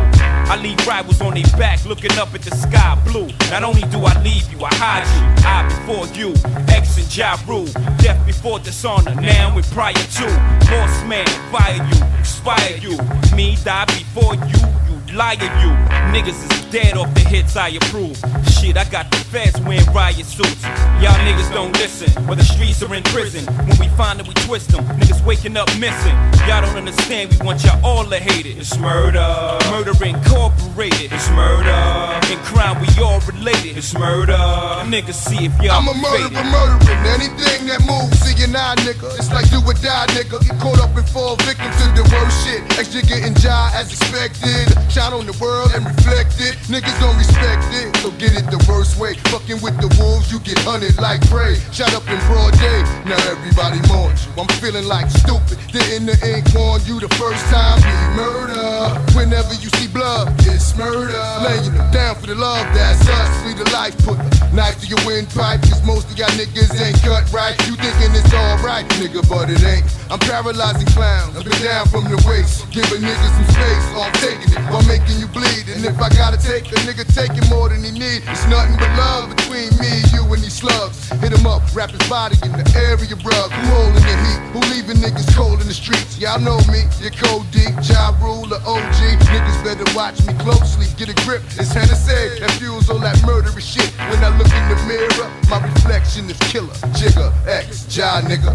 I leave rivals on their back, looking up at the sky blue. Not only do I leave you, I hide you. I before you, X and Ja Rule. Death before dishonor, now and prior to. Boss man, fire you, expire you. Me die before you, you liar you. Niggas is dead off the hits I approve. Shit, I got the feds wearing riot suits. Y'all niggas don't listen, where the streets are in prison. When we find it, we twist them. Niggas waking up missing. Y'all don't understand, we want y'all all to hate it. It's murder. Murder incorporated. It's murder. In crime, we all related. It's murder. Niggas see if y'all I'm a murderer, murdering anything that moves. See you now, nigga. It's like do or die, nigga. Get caught up and fall victim to the worst shit. Extra getting jaw as expected. Shine on the world and reflect it. Niggas don't respect it, so get it the worst way. Fucking with the wolves, you get hunted like prey. Shot up in broad day. Now everybody mourns you. I'm feeling like stupid. Didn't the ink warn you the first time? Be murder. Whenever you see blood, it's murder. Laying down for the love, that's us. We the life put knife to your windpipe. Cause most of y'all niggas ain't cut right. You thinking it's alright, nigga, but it ain't. I'm paralyzing clowns. I've been down from the waist. Giving niggas some space. I'm taking it while making you bleed. And if I gotta take a nigga taking more than he need, it's nothing but love between me, you, and these slugs. Hit him up, wrap his body in the area rug. Who holding the heat? Who leaving niggas cold in the streets? Y'all know me, you're cold deep, Ja Rule, the OG. Niggas better watch me closely, get a grip. It's Fuels all that murderous shit. When I look in the mirror, my reflection is killer. Jigga, X, Ja nigga.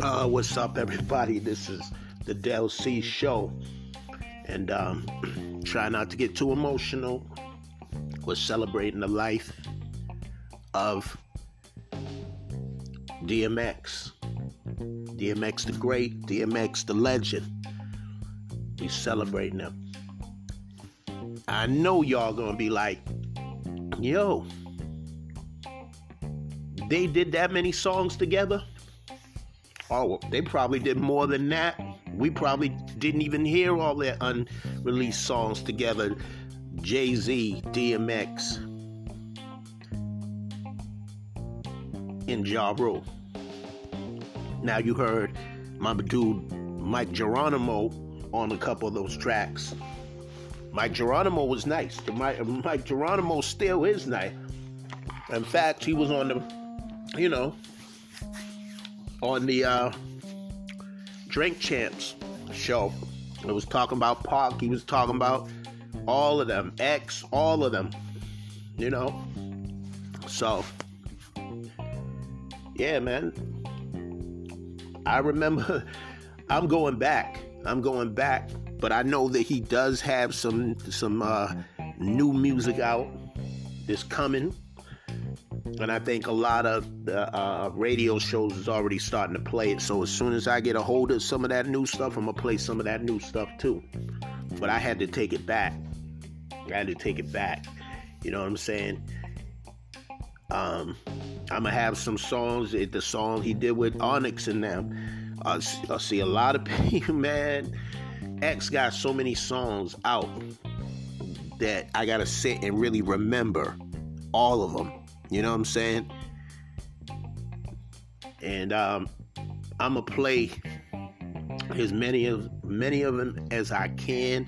Uh, what's up, everybody? This is the Del C Show, and um, try not to get too emotional. We're celebrating the life of DMX, DMX the Great, DMX the Legend. We celebrating him. I know y'all gonna be like, "Yo, they did that many songs together." Oh, they probably did more than that. We probably didn't even hear all their unreleased songs together. Jay Z, DMX, and Ja Rule. Now you heard my dude Mic Geronimo on a couple of those tracks. Mic Geronimo was nice. Mike, Mic Geronimo still is nice. In fact, he was on the, you know, on the uh, Drink Champs show. It was talking about Park. He was talking about all of them, X, all of them. You know. So, yeah, man. I remember. I'm going back. I'm going back, but I know that he does have some some uh, new music out. That's coming. And I think a lot of the uh, radio shows is already starting to play it. So as soon as I get a hold of some of that new stuff, I'm gonna play some of that new stuff too. But I had to take it back. I had to take it back. You know what I'm saying? Um, I'm gonna have some songs. The song he did with Onyx and them. I I see a lot of people, man. X got so many songs out that I gotta sit and really remember all of them. You know what I'm saying? And um, I'm gonna play as many of many of them as I can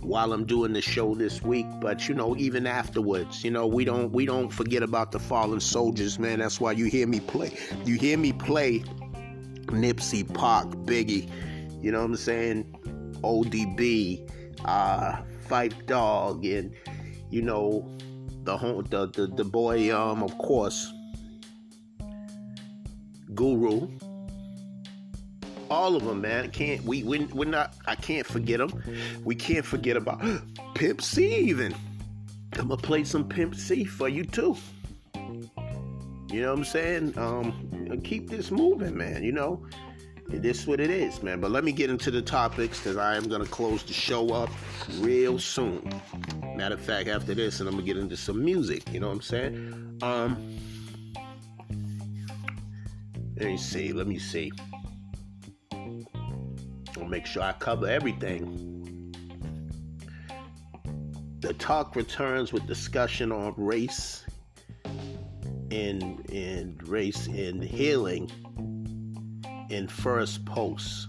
while I'm doing the show this week. But you know, even afterwards, you know, we don't we don't forget about the fallen soldiers, man. That's why you hear me play. You hear me play Nipsey, Pac, Biggie. You know what I'm saying? ODB, uh, Phife Dawg, and you know the home, the, the the boy, um, of course, Guru. All of them, man. Can't we? we we're not. I can't forget them. We can't forget about Pimp C. Even I'm gonna play some Pimp C for you too. You know what I'm saying? Um, keep this moving, man. You know, this is what it is, man. But let me get into the topics because I am gonna close the show up real soon. Matter of fact, after this, and I'm gonna get into some music. You know what I'm saying? Um, let me see. Let me see. I'll make sure I cover everything. The talk returns with discussion on race and and race and healing in first post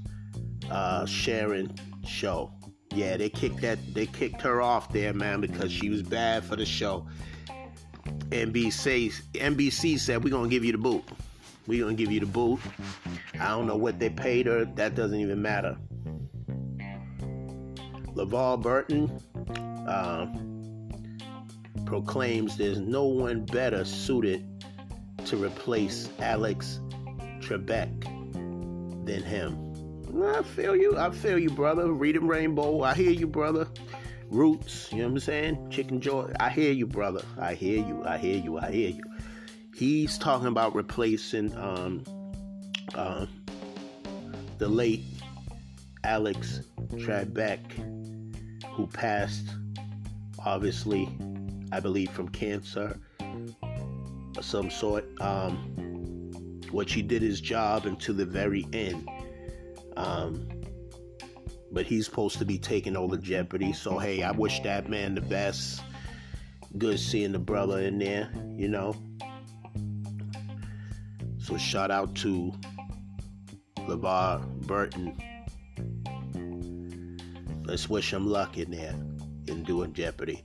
uh Sharon show. Yeah, they kicked that they kicked her off there, man, because she was bad for the show. NBC NBC said we're gonna give you the boot. We're gonna give you the boot. I don't know what they paid her, that doesn't even matter. LeVar Burton uh, proclaims there's no one better suited to replace Alex Trebek than him. I feel you. I feel you, brother. Reading Rainbow. I hear you, brother. Roots. You know what I'm saying? Chicken Joy. I hear you, brother. I hear you. I hear you. I hear you. He's talking about replacing um, uh, the late Alex Trebek, who passed, obviously, I believe, from cancer of some sort. Um, what he did his job until the very end. Um, but he's supposed to be taking over Jeopardy. So hey, I wish that man the best. Good seeing the brother in there, you know. So shout out to LeVar Burton. Let's wish him luck in there in doing Jeopardy.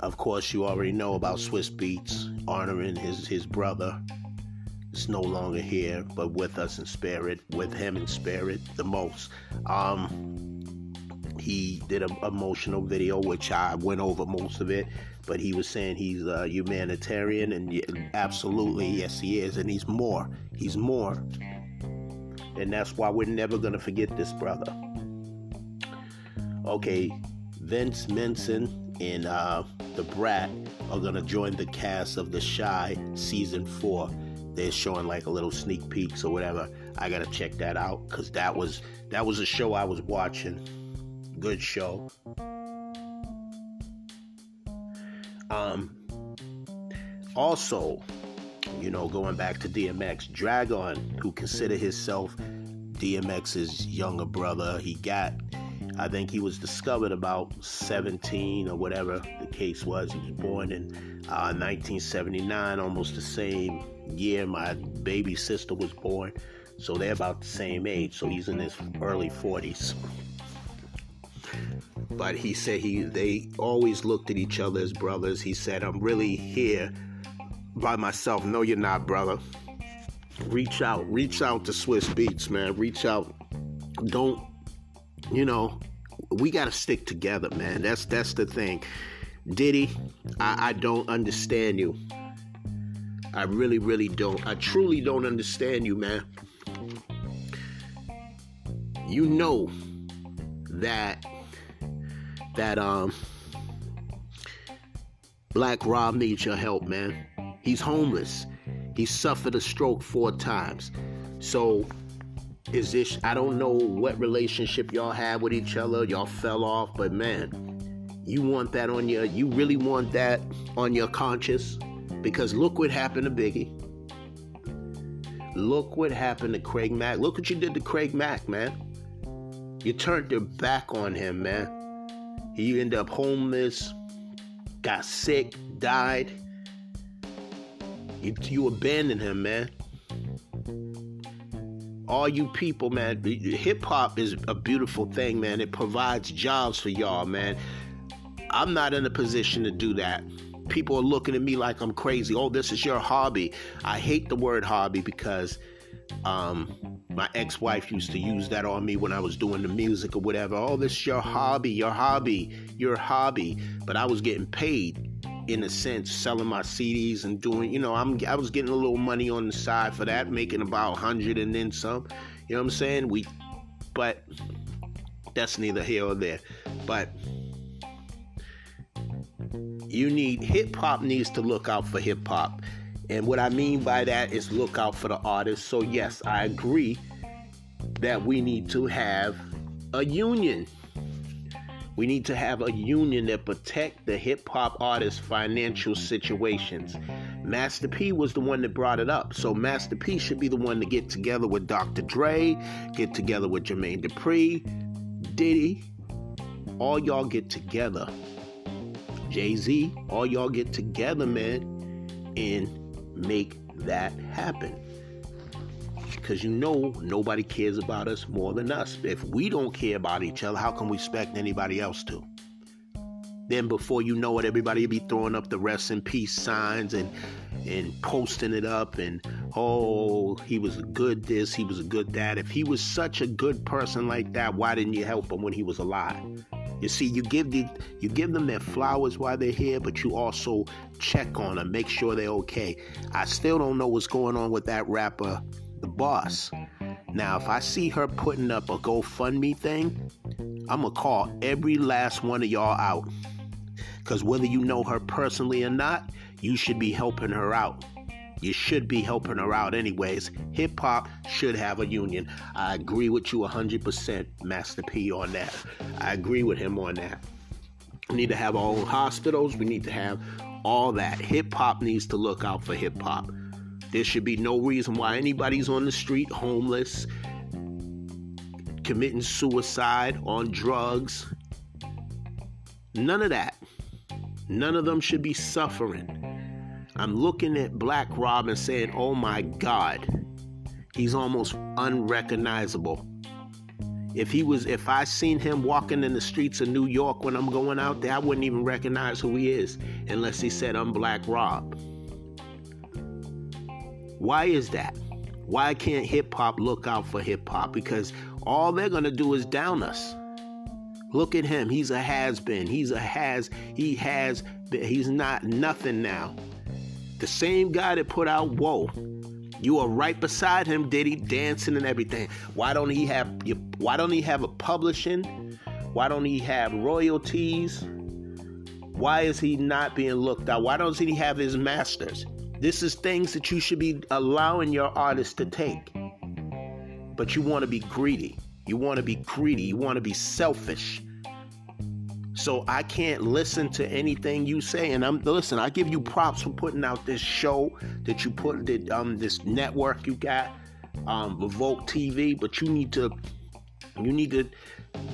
Of course, you already know about Swizz Beatz honoring his his brother. It's no longer here, but with us in spirit, with him in spirit, the most. Um, he did an emotional video, which I went over most of it, but he was saying he's a humanitarian, and absolutely, yes, he is, and he's more. He's more, and that's why we're never gonna forget this brother. Okay, Vic Mensa and uh, Da Brat are gonna join the cast of The Chi season four. They're showing like a little sneak peeks or whatever. I gotta check that out because that was that was a show I was watching. Good show. Um. Also, you know, going back to DMX, Drag-On, who considered himself DMX's younger brother, he got I think he was discovered about 17 or whatever the case was. He was born in uh, 1979, almost the same year my baby sister was born. So they're about the same age. So he's in his early 40s. But he said he they always looked at each other as brothers. He said, I'm really here by myself. No, you're not, brother. Reach out. Reach out to Swizz Beatz, man. Reach out. Don't you know, we got to stick together, man. That's that's the thing. Diddy, I, I don't understand you. I really, really don't. I truly don't understand you, man. You know that that um Black Rob needs your help, man. He's homeless. He suffered a stroke four times. So is this I don't know what relationship y'all have with each other. Y'all fell off, but man, you want that on your you really want that on your conscience because look what happened to Biggie. Look what happened to Craig Mack. Look what you did to Craig Mack, man. You turned your back on him, man. He ended up homeless, got sick, died. You, you abandoned him, man all you people, man, hip hop is a beautiful thing, man. It provides jobs for y'all, man. I'm not in a position to do that. People are looking at me like I'm crazy. Oh, this is your hobby. I hate the word hobby because um, my ex-wife used to use that on me when I was doing the music or whatever. Oh, this is your hobby, your hobby, your hobby. But I was getting paid in a sense selling my CDs and doing, you know, I'm I was getting a little money on the side for that, making about 100 and then some. You know what I'm saying? We but that's neither here or there. But you need hip hop needs to look out for hip hop. And what I mean by that is look out for the artists. So yes, I agree that we need to have a union. We need to have a union that protect the hip hop artists' financial situations. Master P was the one that brought it up. So Master P should be the one to get together with Dr. Dre, get together with Jermaine Dupri, Diddy. All y'all get together. Jay-Z, all y'all get together, man, and make that happen because you know nobody cares about us more than us. If we don't care about each other, how can we expect anybody else to? Then before you know it, everybody will be throwing up the rest in peace signs and and posting it up and oh he was a good this, he was a good that. If he was such a good person like that, why didn't you help him when he was alive? You see, you give the you give them their flowers while they're here, but you also check on them, make sure they're okay. I still don't know what's going on with that rapper the boss. Now, if I see her putting up a GoFundMe thing, I'm gonna call every last one of y'all out. Because whether you know her personally or not, you should be helping her out. You should be helping her out, anyways. Hip hop should have a union. I agree with you 100%, Master P, on that. I agree with him on that. We need to have our own hospitals. We need to have all that. Hip hop needs to look out for hip hop. There should be no reason why anybody's on the street homeless, committing suicide, on drugs. None of that. None of them should be suffering. I'm looking at Black Rob and saying, oh my God, he's almost unrecognizable. If he was, if I seen him walking in the streets of New York when I'm going out there, I wouldn't even recognize who he is unless he said I'm Black Rob. Why is that? Why can't hip hop look out for hip hop? Because all they're gonna do is down us. Look at him. He's a has been. He's a has. He has. He's not nothing now. The same guy that put out Whoa. You are right beside him, Diddy, dancing and everything. Why don't he have? Why don't he have a publishing? Why don't he have royalties? Why is he not being looked at? Why doesn't he have his masters? This is things that you should be allowing your artists to take. But you want to be greedy. You want to be greedy. You want to be selfish. So I can't listen to anything you say. And I'm listen. I give you props for putting out this show that you put that um this network you got, um Revolt TV. But you need to you need to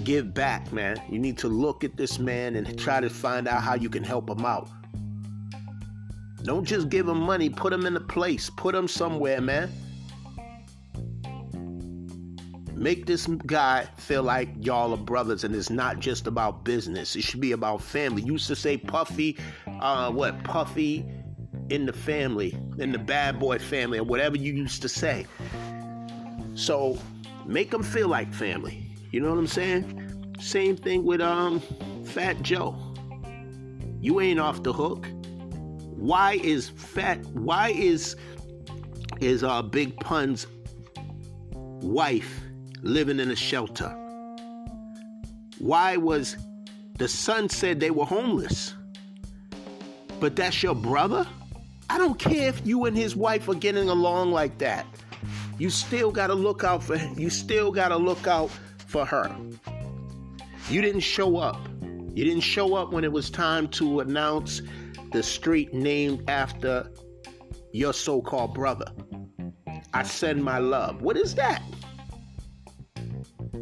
give back, man. You need to look at this man and try to find out how you can help him out. Don't just give him money, put him in a place, put him somewhere, man. Make this guy feel like y'all are brothers and it's not just about business. It should be about family. Used to say Puffy, uh, what, Puffy in the family, in the bad boy family, or whatever you used to say. So make them feel like family. You know what I'm saying? Same thing with um Fat Joe. You ain't off the hook. Why is fat? Why is is uh, Big Pun's wife living in a shelter? Why was the son said they were homeless? But that's your brother? I don't care if you and his wife are getting along like that. You still got to look out for him. you still got to look out for her. You didn't show up. You didn't show up when it was time to announce the street named after your so called brother. I send my love. What is that?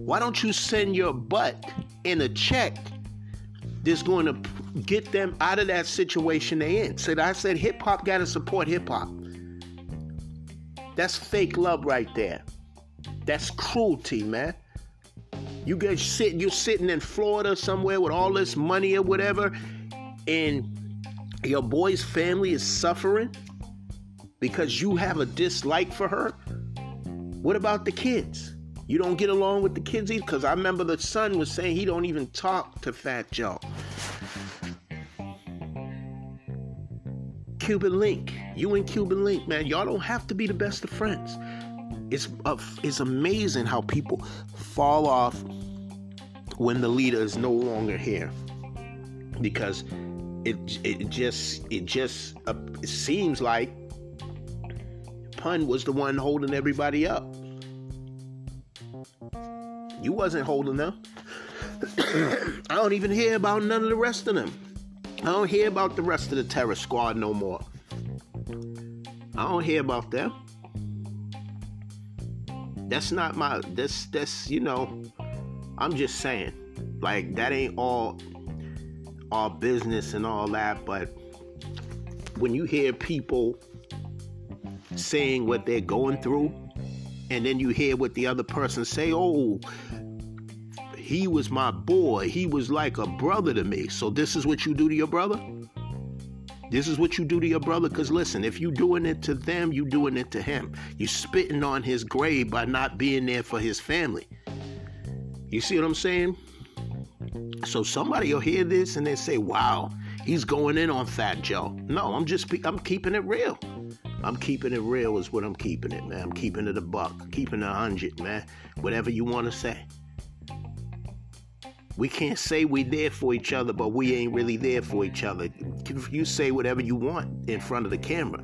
Why don't you send your butt in a check that's going to get them out of that situation they're in? Said I said hip hop got to support hip hop. That's fake love right there. That's cruelty, man. You guys sit, you're sitting in Florida somewhere with all this money or whatever, and your boy's family is suffering because you have a dislike for her? What about the kids? You don't get along with the kids either? Because I remember the son was saying he don't even talk to Fat Joe. Cuban Link, you and Cuban Link, man, y'all don't have to be the best of friends. It's uh, it's amazing how people fall off when the leader is no longer here because it it just it just uh, it seems like Pun was the one holding everybody up. You wasn't holding them. I don't even hear about none of the rest of them. I don't hear about the rest of the terror squad no more. I don't hear about them. That's not my that's that's you know, I'm just saying. Like that ain't all all business and all that, but when you hear people saying what they're going through, and then you hear what the other person say, oh, he was my boy. He was like a brother to me. So this is what you do to your brother? This is what you do to your brother? Because listen, if you doing it to them, you doing it to him. You spitting on his grave by not being there for his family. You see what I'm saying? So somebody will hear this and they say, wow, he's going in on Fat Joe. No, I'm just, I'm keeping it real. I'm keeping it real is what I'm keeping it, man. I'm keeping it a buck, keeping it a hundred, man. Whatever you want to say. We can't say we're there for each other, but we ain't really there for each other. You say whatever you want in front of the camera.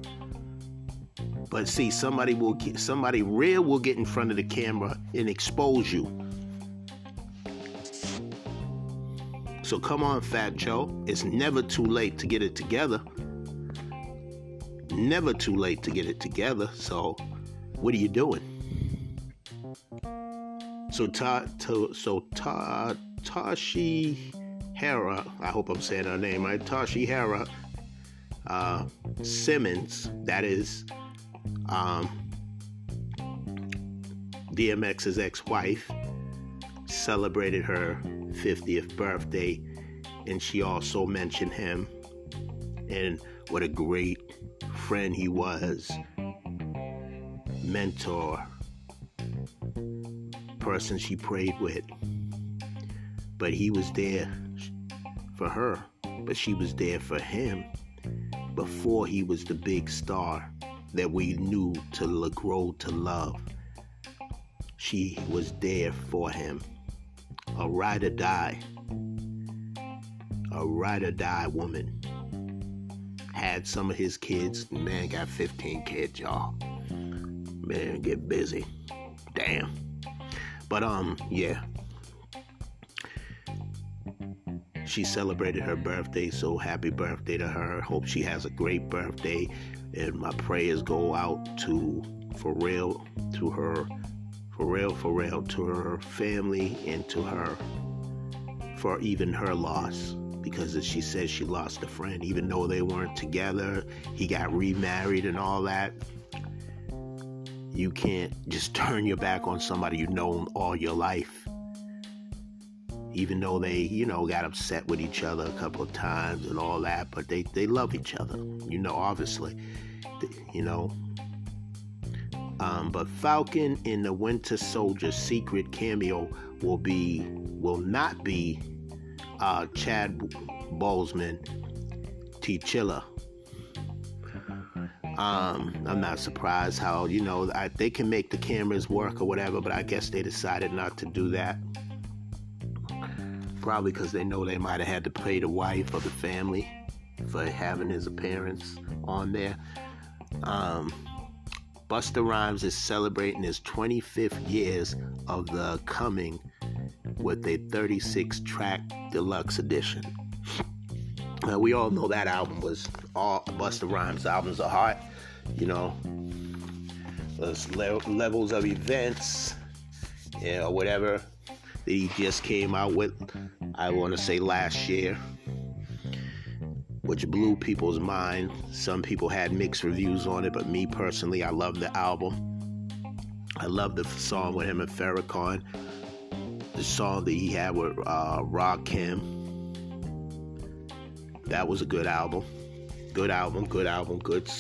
But see, somebody will get, somebody real will get in front of the camera and expose you. So come on, Fat Joe. It's never too late to get it together. Never too late to get it together. So, what are you doing? So, ta, ta so ta, Tashi Hera, I hope I'm saying her name right. Tashera uh, Simmons, that is um, DMX's ex-wife, celebrated her 50th birthday, and she also mentioned him and what a great friend he was, mentor, person she prayed with. But he was there for her, but she was there for him before he was the big star that we knew to grow to love. She was there for him. A ride or die. A ride or die woman. Had some of his kids. Man got 15 kids, y'all. Man, get busy. Damn. But um, yeah. She celebrated her birthday, so happy birthday to her. Hope she has a great birthday. And my prayers go out to for real to her for real, for real, to her family and to her for even her loss. Because she says, she lost a friend, even though they weren't together. He got remarried and all that. You can't just turn your back on somebody you've known all your life. Even though they, you know, got upset with each other a couple of times and all that, but they, they love each other. You know, obviously. You know, um, but Falcon in the Winter Soldier secret cameo will be will not be uh, Chad Boseman, T'Challa. Um, I'm not surprised how you know I, they can make the cameras work or whatever, but I guess they decided not to do that. Probably because they know they might have had to pay the wife or the family for having his appearance on there. Um, Busta Rhymes is celebrating his 25th years of the coming with a 36 track deluxe edition. Now, we all know that album was all Busta Rhymes albums are hot, you know. Those le- levels of events, yeah, or whatever that he just came out with. I want to say last year which blew people's mind. Some people had mixed reviews on it, but me personally, I love the album. I love the song with him and Farrakhan. The song that he had with uh, Rakim. That was a good album. Good album, good album, good,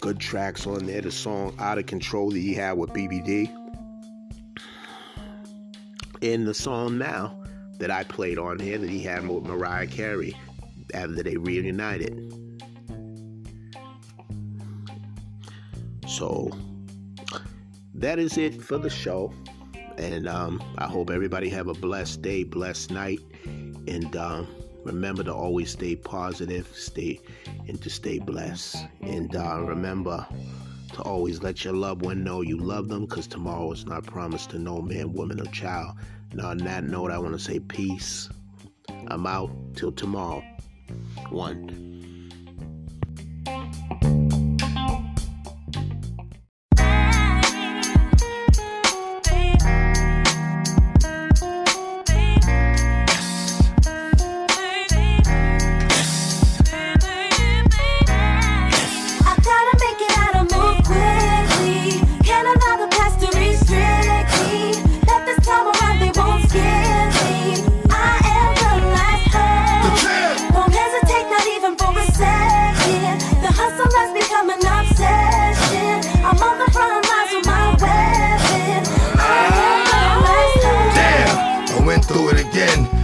good tracks on there. The song Out of Control that he had with BBD. And the song now that I played on here that he had with Mariah Carey after they reunited. So that is it for the show. And um, I hope everybody have a blessed day, blessed night. And um, remember to always stay positive, stay and to stay blessed. And uh, remember to always let your loved one know you love them because tomorrow is not promised to no man, woman, or child. Now, on that note, I want to say peace. I'm out till tomorrow. One.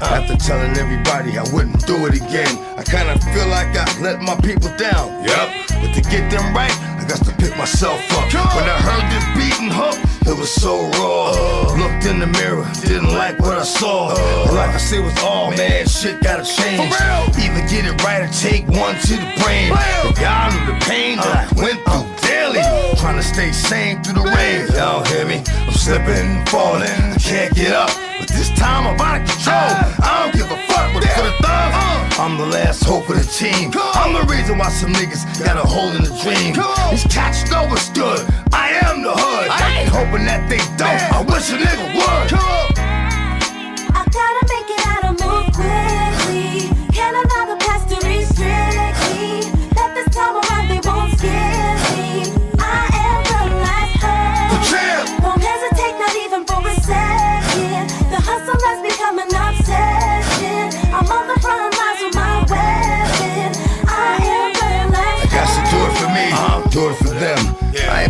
After telling everybody I wouldn't do it again. I kinda feel like I let my people down. Yup. But to get them right, Got to pick myself up. When I heard this beating hook, it was so raw. Looked in the mirror, didn't like what I saw. And like I said, it was all man, shit gotta change. Either get it right or take one to the brain. If y'all knew the pain that I went through daily, trying to stay sane through the rain. Y'all hear me? I'm slipping falling, I can't get up. But this time I'm out of control. I don't give a for the thugs. I'm the last hope of the team. I'm the reason why some niggas got a hold in the dream. These cats know what's good. I am the hood. I ain't hoping that they don't. I wish a nigga would.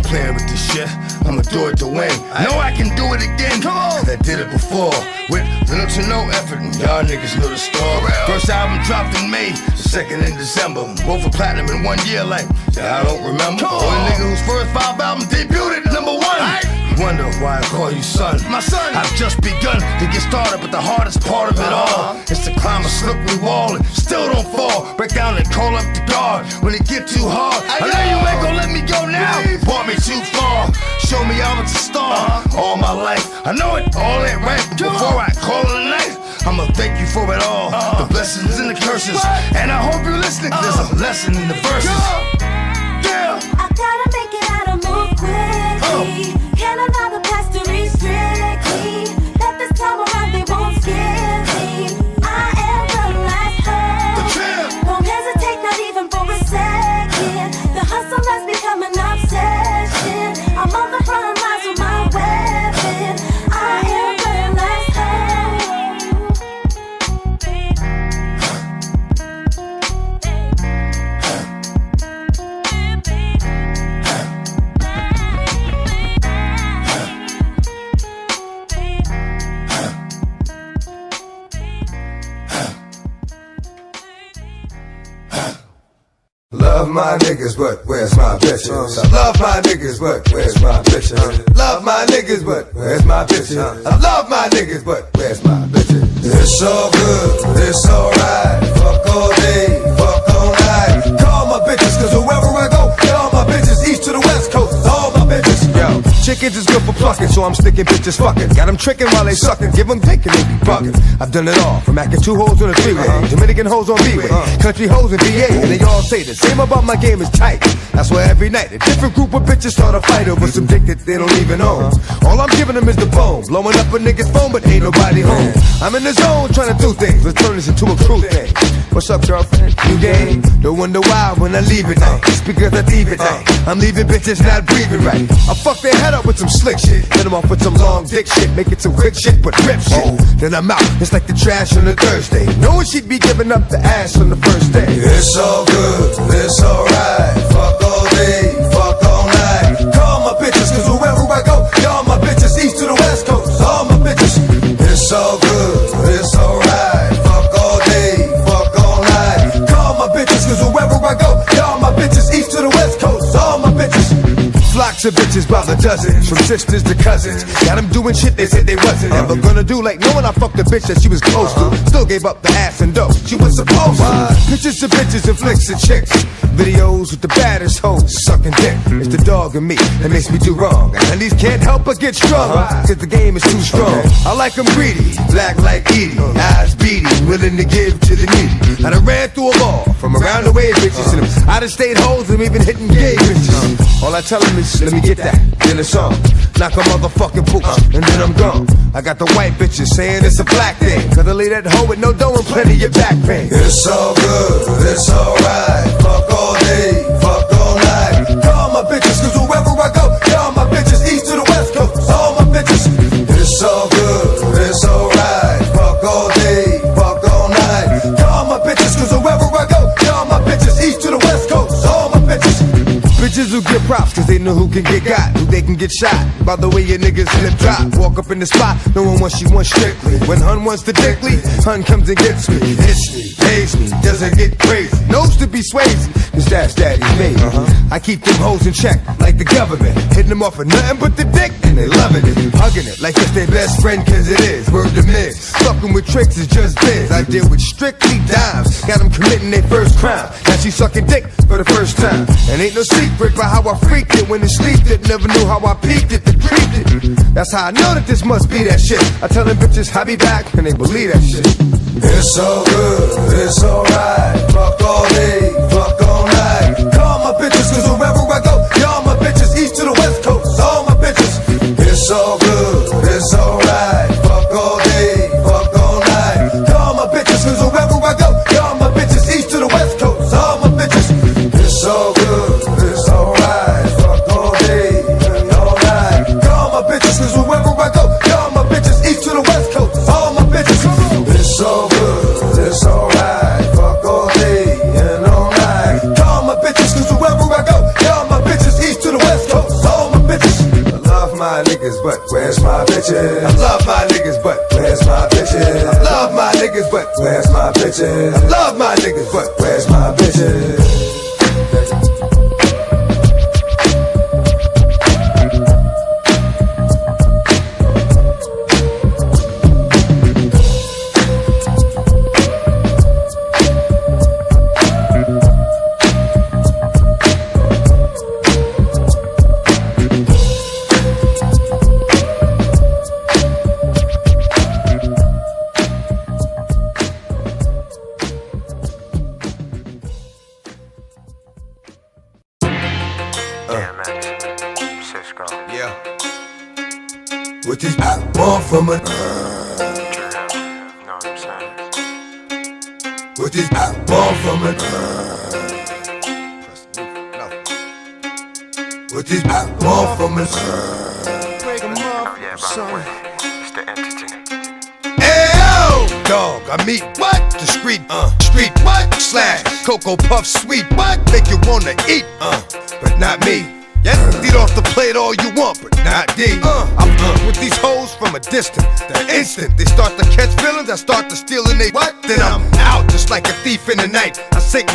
Playing with this shit. I'ma do it to win. I know I can do it again. come Cause I did it before with little to no effort. And y'all niggas know the story. First album dropped in May, the second in December. Both for platinum in one year, like y'all don't remember. Only nigga whose first five albums debuted at number one. Wonder why I call you son. My son, I've just begun to get started, but the hardest part of it all is to climb a slippery wall and still don't fall. Break down and call up the guard when it get too hard. I know you ain't gonna let me go now. Brought me too far. Show me I was a star all my life. I know it all ain't right, before I call it a night, I'ma thank you for it all. The blessings and the curses. And I hope you're listening. There's a lesson in the verses. Yeah. I gotta make it out and move quickly. Can't allow the Love my niggas, but where's my bitches? I love my niggas, but where's my bitches? Love my niggas, but where's my bitches? I love my niggas, but where's my bitches? It's all good, it's alright. Fuck all day, chickens is good for plucking, so I'm sticking bitches fucking. Got them tricking while they sucking, give them dick and they be bugging. I've done it all, from acting two hoes on the freeway, uh-huh. Dominican hoes on B-way, uh-huh. country hoes in VA, and they all say the same about my game is tight. That's why every night a different group of bitches start a fight over some dick that they don't even own. Uh-huh. All I'm giving them is the bone, blowing up a nigga's phone, but ain't nobody home. I'm in the zone trying to do things, let's turn this into a crew thing. What's up, girlfriend? You game? Don't wonder why when I leave at night. It's because I leave at night. I'm leaving bitches not breathing right. I fuck their head up with some slick shit. Hit them off with some long dick shit. Make it some quick shit, but rip shit. Oh. Then I'm out. It's like the trash on a Thursday. Knowing she'd be giving up the ass on the first day. It's all good. It's alright. Fuck all day. To the west coast. All my bitches. Flock Lots of bitches by the dozens, from sisters to cousins. Got them doing shit they said they wasn't ever uh-huh. gonna do. Like knowing I fucked a bitch that she was close to. Uh-huh. Still gave up the ass and dough she was supposed to. Pictures of bitches and flicks of chicks. Videos with the baddest hoes sucking dick. It's the dog in me that makes me do wrong. And these can't help but get stronger. Uh-huh. Cause the game is too strong. I like them greedy, black like Edie, eyes beady, willing to give to the needy. Mm-hmm. I ran through them all, from around the way bitches. And them out of state hoes, and even hitting gay bitches. All I tell them is, let me get that, then it's on. Knock a motherfucking poop, and then I'm gone. I got the white bitches saying it's a black thing. Cause I leave that hoe with no dough and plenty of back pain. It's all good, it's alright. Fuck all day, fuck all night. Call my bitches, cause wherever I go, y'all my bitches, east to the west coast, all my bitches. It's all good, Bitches who get props cause they know who can get got, who they can get shot. By the way your niggas flip drop, walk up in the spot, no one wants you wants strictly. When Hun wants to dickly, Hun comes and gets me, hits me, pays me, doesn't get crazy. Knows to be swayzy, cause that's daddy's baby. Uh-huh. I keep them hoes in check, like the government. Hitting them off for nothing but the dick, and they loving it. Hugging it like it's their best friend cause it is. Word to miss. Fucking with tricks is just biz. I deal with strictly dimes. Got them committing their first crime. Now she sucking dick for the first time. And ain't no secret by how I freaked it when it sleeped it. Never knew how I peaked it, then creeped it. That's how I know that this must be that shit. I tell them bitches, I'll be back, and they believe that shit. It's all good, it's alright. Fuck all day, fuck all night. Call my bitches, cause wherever I go, y'all my bitches, east to the west coast, all my bitches. It's all good, my niggas, but Where's my bitches? I love my niggas, but Where's my bitches? I love my niggas, but Where's my bitches? I love my niggas, but Where's my bitches?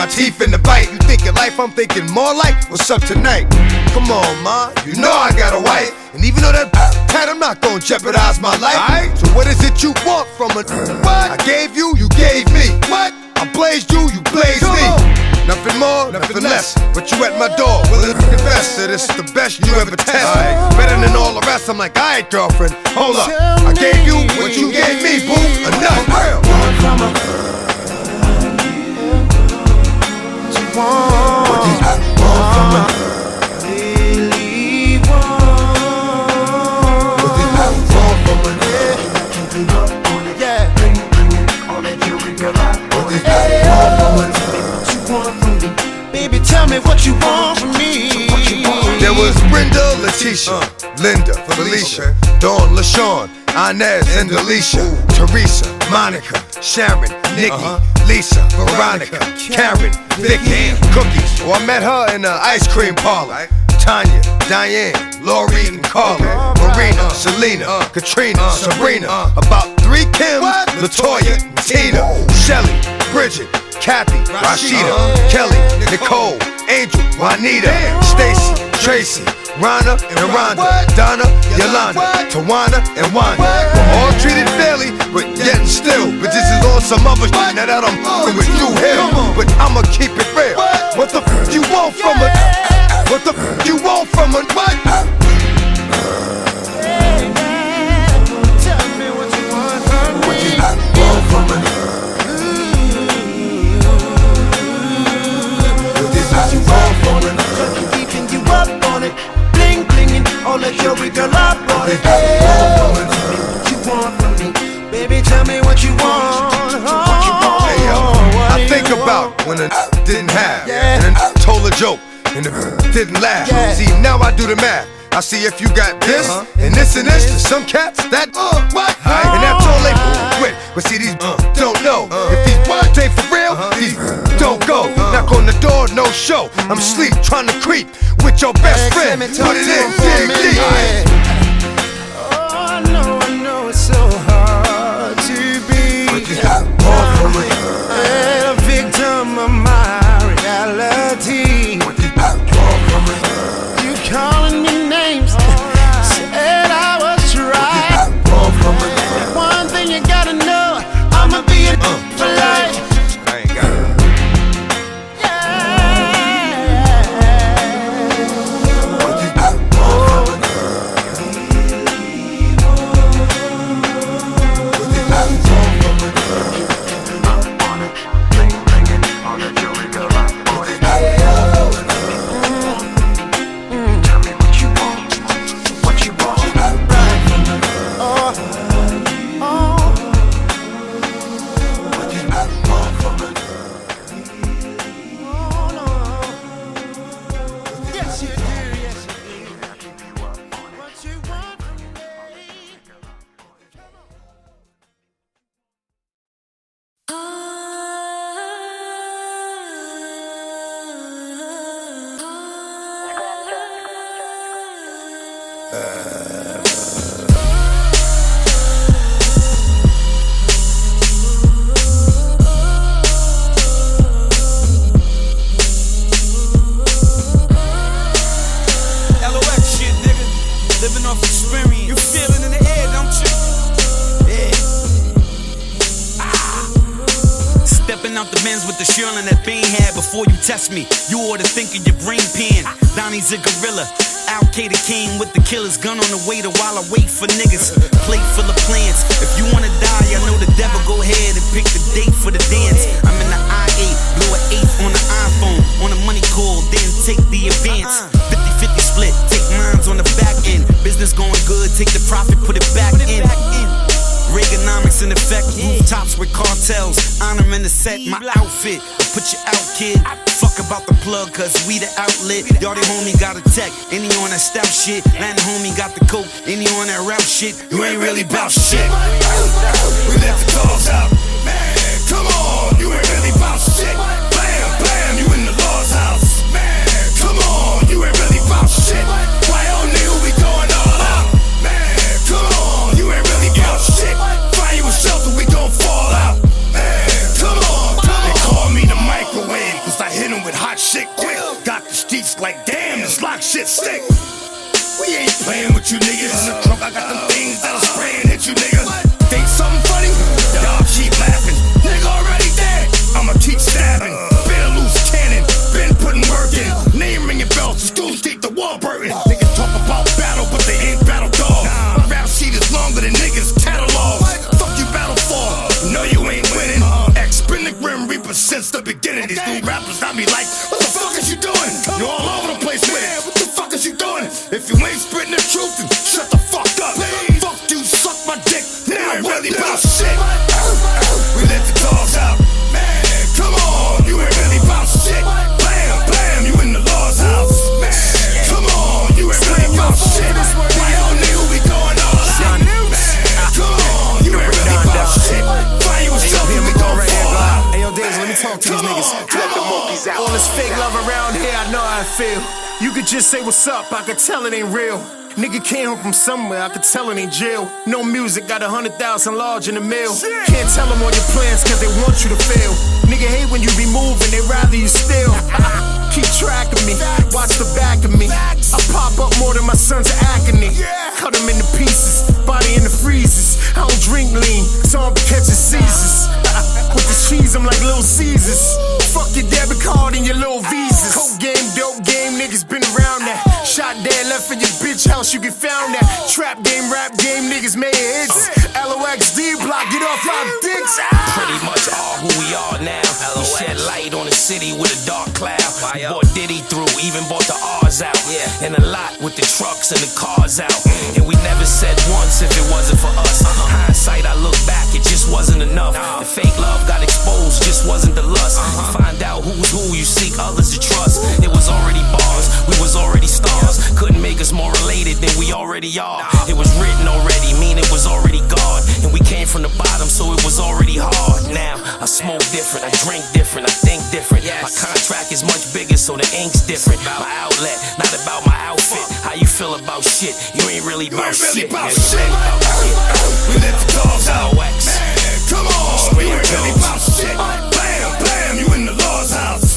My teeth in the bite. You thinking life, I'm thinking more like what's up tonight. Come on, ma, you know I got a wife. And even though that pat, I'm not gonna jeopardize my life. So what is it you want from a what? I gave you, you gave me. What? I blazed you, you blazed me. Nothing more, nothing less. But you at my door, willing to confess that it's the best you ever test. Better than all the rest. I'm like, alright, girlfriend, hold up. I gave you what you gave me, boo. Enough. What born from a What these born from a What these born from a Baby, tell me what you want from me. There was Brenda, Letitia, uh. Linda, Felicia, Dawn, LaShawn, Inez, and Alicia, Teresa, Monica, Sharon, Nikki, uh-huh. Lisa, Veronica, Karen, Vicky, Cookies. Oh, I met her in the ice cream parlor. Tanya, Diane, Lori, and Carla, Marina, uh-huh. Selena, uh-huh. Katrina, Sabrina, about three Kims, Latoya, Tina, Shelly, Bridget, Kathy, Rashida, Kelly, Nicole, Angel, Juanita, Stacy, Tracy, Rana and Rhonda, Donna, Yolanda, Tawana and Wanda. We're all treated fairly, but yet and still. But this is all some other shit now that I'm fucking with you here. But I'ma keep it real. What the f you want from it? What the f you want from it? What? All that jewelry girl up on it. What you want from me, baby? Tell me what you want. Oh, I think about when a didn't have and a told a joke and the didn't laugh. See, now I do the math. I see if you got this uh-huh. and this and this. Some cats that uh, what? Uh-huh. And that's all they with. But see, these uh, don't know if these words ain't for real. Uh-huh. These don't go. Knock on the door, no show. I'm sleep trying to creep with your best friend. Put it in, dig deep. Oh, I know, I know it's so test me. You ought to think of your brain pan. Donnie's a gorilla. Al Qaeda King with the killer's gun on the waiter while I wait for niggas. Plate full of plans. If you wanna die, I know the devil. Go ahead and pick the date for the dance. I'm in the I8, blow an eighth on the iPhone. On a money call, then take the advance. 50 50 split, take mines on the back end. Business going good, take the profit, put it back in. Reaganomics in effect, rooftops with cartels. Honor in the set, my outfit. Put you out, kid. About the plug, cause we the outlet. Y'all the homie got a tech, any on that stout shit. Land homie got the coke, any on that route shit. You ain't really bout shit. We let the dogs out. Man, come on, you ain't really bout shit. Blam, blam, you in the law's house. Man, come on, you ain't really bout shit. Why on nigga we going all out? Man, come on, you ain't really bout shit. Find you a shelter, we gon' fall out. Like damn, this lock shit stick. We ain't playing with you niggas. In the trunk, I got them things that'll spray and hit you niggas. Think something funny? Y'all keep laughing. Nigga already dead. I'ma keep stabbing. Been a loose cannon. Been putting work in. Name ringing bells. Schools deep the wall burden. Niggas talk about battle, but they ain't battle dog. My rap sheet is longer than niggas' catalogs. Fuck you battle for. No, you ain't winning. X spin the grim reaper since the beginning. These new rappers got me like, You're all here, I know how I feel. You could just say what's up, I could tell it ain't real. Nigga came home from somewhere, I could tell it ain't jail. No music, got a hundred thousand large in the mail. Can't tell them all your plans cause they want you to fail. Nigga hate when you be moving, they rather you still. keep track of me. Watch the back of me. I pop up more than my son's acne. Cut him into pieces, body in the freezers. I don't drink lean, so I'm catching Caesars. With the cheese, I'm like Little Caesars. Fuck your debit card and your little visas. Coke game, niggas been around that. Shot dead, left in your bitch house, you get found that. Trap game, rap game, niggas made hits. LOX D block, get off our dicks. Ah! Pretty much all who we are now. We shed light on the city with a dark cloud. We bought Diddy through, even bought the R's out. And a lot with the trucks and the cars out. And we never said once if it wasn't for us. Hindsight, I look back, it just wasn't enough. The fake love got exposed, just wasn't the lust. You find out who's who, you seek others to trust. It was already bars, we was already stars. Couldn't make us more related than we already are. It was written already, mean it was already God. And we came from the bottom, so it was already hard. Now I smoke different, I drink different, I think different. My contract is much bigger, so the ink's different. My outlet, not about my outfit. How you feel about shit? You ain't really about shit. about nigga. shit. We let the dogs out. Man, come on. You ain't really about shit. Bam, bam, you in the law's house.